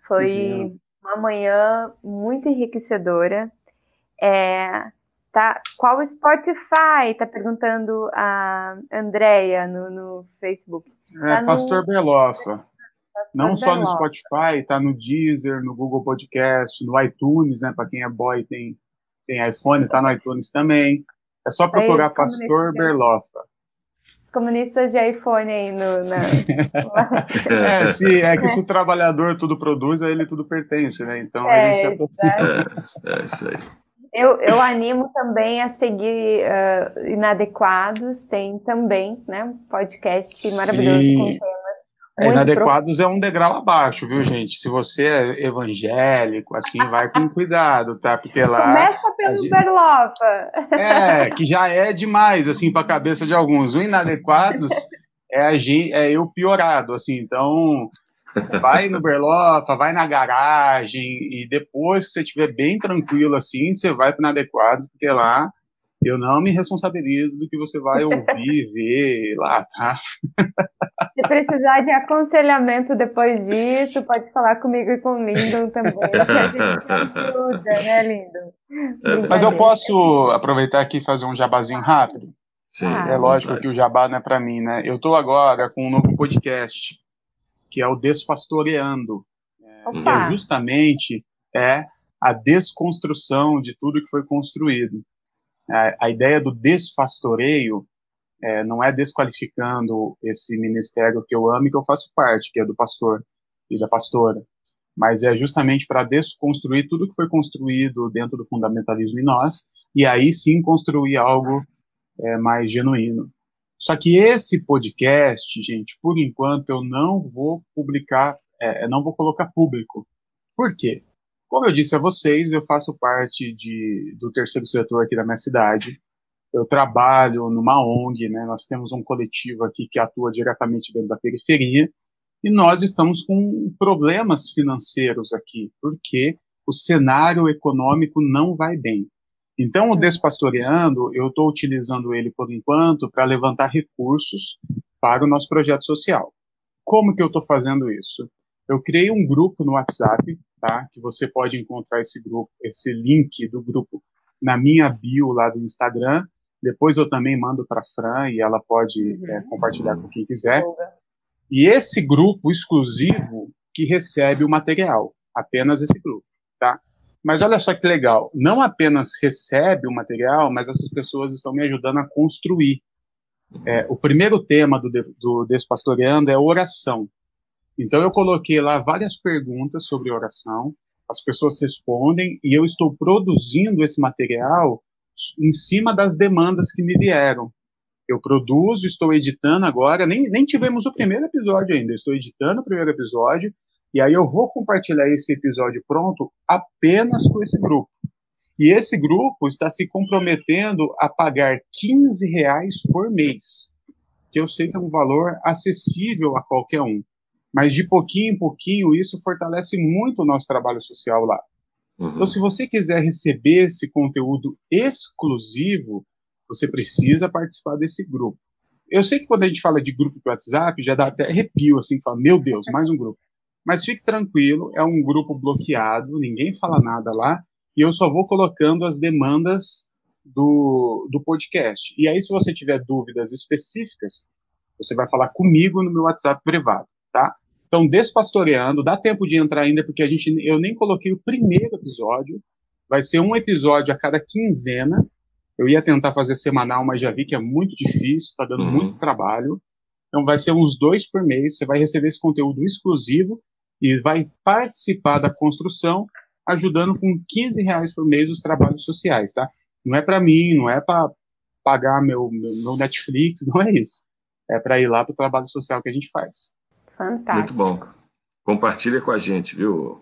Foi uma manhã muito enriquecedora. É, Tá, qual Spotify? Tá perguntando a Andrea no, no Facebook. É, tá Pastor no... Belofa. Não só no Spotify, tá no Deezer, no Google Podcast, no iTunes, né? Para quem é boy tem, tem iPhone, tá no iTunes também. É só procurar é Pastor Berlofa. Os comunistas de iPhone aí no. Na... é, se, é que se o trabalhador tudo produz, a ele tudo pertence, né? Então é, ele se é, é isso aí. Eu, eu animo também a seguir uh, Inadequados, tem também, né? Um podcast maravilhoso Sim. com temas. É, inadequados é um degrau abaixo, viu, gente? Se você é evangélico, assim, vai com cuidado, tá? Porque lá. Começa pelo gente... Berlofa. É, que já é demais, assim, para a cabeça de alguns. O inadequados é, a gente, é eu piorado, assim, então Vai no Berlofa, vai na garagem e depois que você estiver bem tranquilo assim, você vai para o inadequado, porque lá eu não me responsabilizo do que você vai ouvir, ver lá, tá? Se precisar de aconselhamento depois disso, pode falar comigo e com o Lindon também, que a gente ajuda, né, Lindon? Mas eu posso aproveitar aqui e fazer um jabazinho rápido? Sim. é lógico que o jabá não é para mim, né? Eu estou agora com um novo podcast que é o Despastoreando, é, que é justamente é a desconstrução de tudo que foi construído. A, a ideia do despastoreio é, não é desqualificando esse ministério que eu amo e que eu faço parte, que é do pastor e da pastora, mas é justamente para desconstruir tudo que foi construído dentro do fundamentalismo em nós e aí sim construir algo é, mais genuíno. Só que esse podcast, gente, por enquanto eu não vou publicar, é, não vou colocar público. Por quê? Como eu disse a vocês, eu faço parte de, do terceiro setor aqui da minha cidade. Eu trabalho numa ONG, né? Nós temos um coletivo aqui que atua diretamente dentro da periferia e nós estamos com problemas financeiros aqui, porque o cenário econômico não vai bem. Então, o Despastoreando, eu estou utilizando ele por enquanto para levantar recursos para o nosso projeto social. Como que eu estou fazendo isso? Eu criei um grupo no WhatsApp, tá? Que você pode encontrar esse grupo, esse link do grupo na minha bio lá do Instagram. Depois eu também mando para Fran e ela pode uhum. é, compartilhar com quem quiser. E esse grupo exclusivo que recebe o material, apenas esse grupo, tá? Mas olha só que legal, não apenas recebe o material, mas essas pessoas estão me ajudando a construir. É, o primeiro tema do, do Despastoreando é oração. Então eu coloquei lá várias perguntas sobre oração, as pessoas respondem e eu estou produzindo esse material em cima das demandas que me vieram. Eu produzo, estou editando agora, nem, nem tivemos o primeiro episódio ainda, estou editando o primeiro episódio e aí eu vou compartilhar esse episódio pronto apenas com esse grupo. E esse grupo está se comprometendo a pagar 15 reais por mês, que eu sei que é um valor acessível a qualquer um. Mas de pouquinho em pouquinho, isso fortalece muito o nosso trabalho social lá. Uhum. Então, se você quiser receber esse conteúdo exclusivo, você precisa participar desse grupo. Eu sei que quando a gente fala de grupo de WhatsApp, já dá até arrepio, assim, fala, meu Deus, mais um grupo. Mas fique tranquilo, é um grupo bloqueado, ninguém fala nada lá, e eu só vou colocando as demandas do, do podcast. E aí, se você tiver dúvidas específicas, você vai falar comigo no meu WhatsApp privado, tá? Então, despastoreando, dá tempo de entrar ainda, porque a gente, eu nem coloquei o primeiro episódio. Vai ser um episódio a cada quinzena. Eu ia tentar fazer semanal, mas já vi que é muito difícil, tá dando uhum. muito trabalho. Então, vai ser uns dois por mês. Você vai receber esse conteúdo exclusivo e vai participar da construção ajudando com 15 reais por mês os trabalhos sociais, tá? Não é para mim, não é para pagar meu, meu, meu, Netflix, não é isso. É para ir lá para o trabalho social que a gente faz. Fantástico. Muito bom. Compartilha com a gente, viu?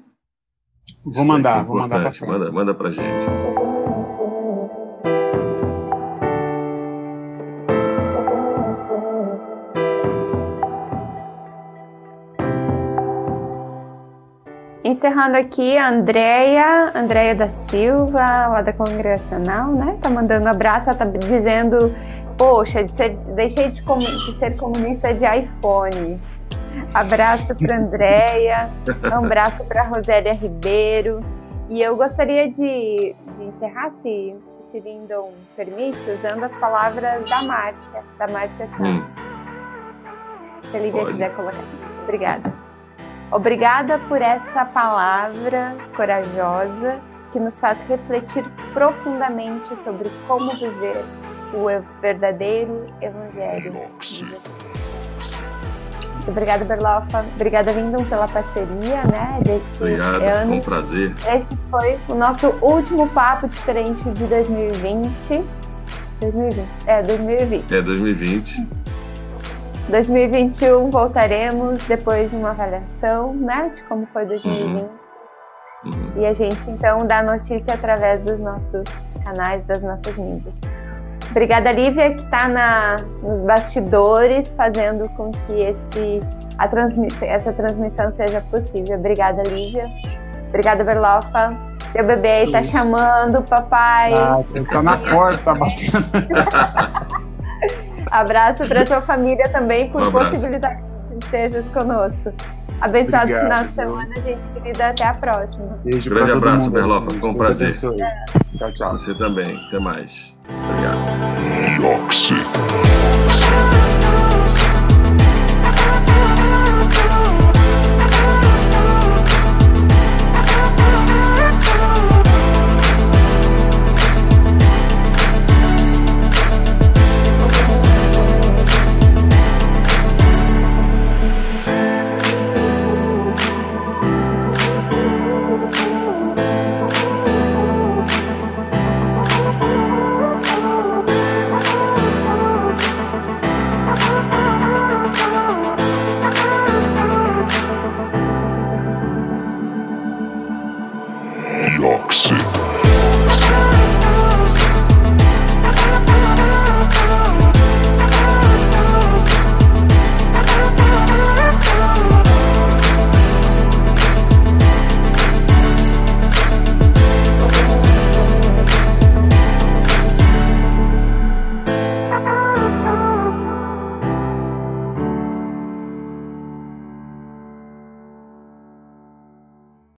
Vou mandar, é vou mandar para. Manda, manda para gente. Encerrando aqui, a Andrea, Andrea da Silva, lá da Congregacional, né? Tá mandando um abraço, ela tá dizendo, poxa, de ser, deixei de, de, ser comunista de iPhone. Abraço para Andrea, um abraço para Rosélia Ribeiro. E eu gostaria de, de encerrar, se se Lindon permite, usando as palavras da Márcia, da Márcia hum. Santos. Hum. Se a Lívia quiser colocar. Obrigada. Obrigada por essa palavra corajosa que nos faz refletir profundamente sobre como viver o verdadeiro Evangelho. Obrigada, Berlofa. Obrigada, Lindon, pela parceria, né? Desse Obrigado, ano. foi um prazer. Esse foi o nosso último papo diferente de 2020. 2020. É, 2020. É, 2020. 2021 voltaremos depois de uma avaliação, né? De como foi 2020. Uhum. Uhum. E a gente então dá notícia através dos nossos canais, das nossas mídias. Obrigada, Lívia, que está nos bastidores, fazendo com que esse, a transmissão, essa transmissão seja possível. Obrigada, Lívia. Obrigada, Berlofa. Teu bebê aí tá chamando, papai. Ah, ele tá na porta batendo. Abraço para tua família também, por um possibilidade que estejas conosco. Abençoado Obrigado, final de semana, gente querida. Até a próxima. Beijo Grande abraço, Berlofa. Foi um prazer. Tchau, tchau. Você também. Até mais. Obrigado.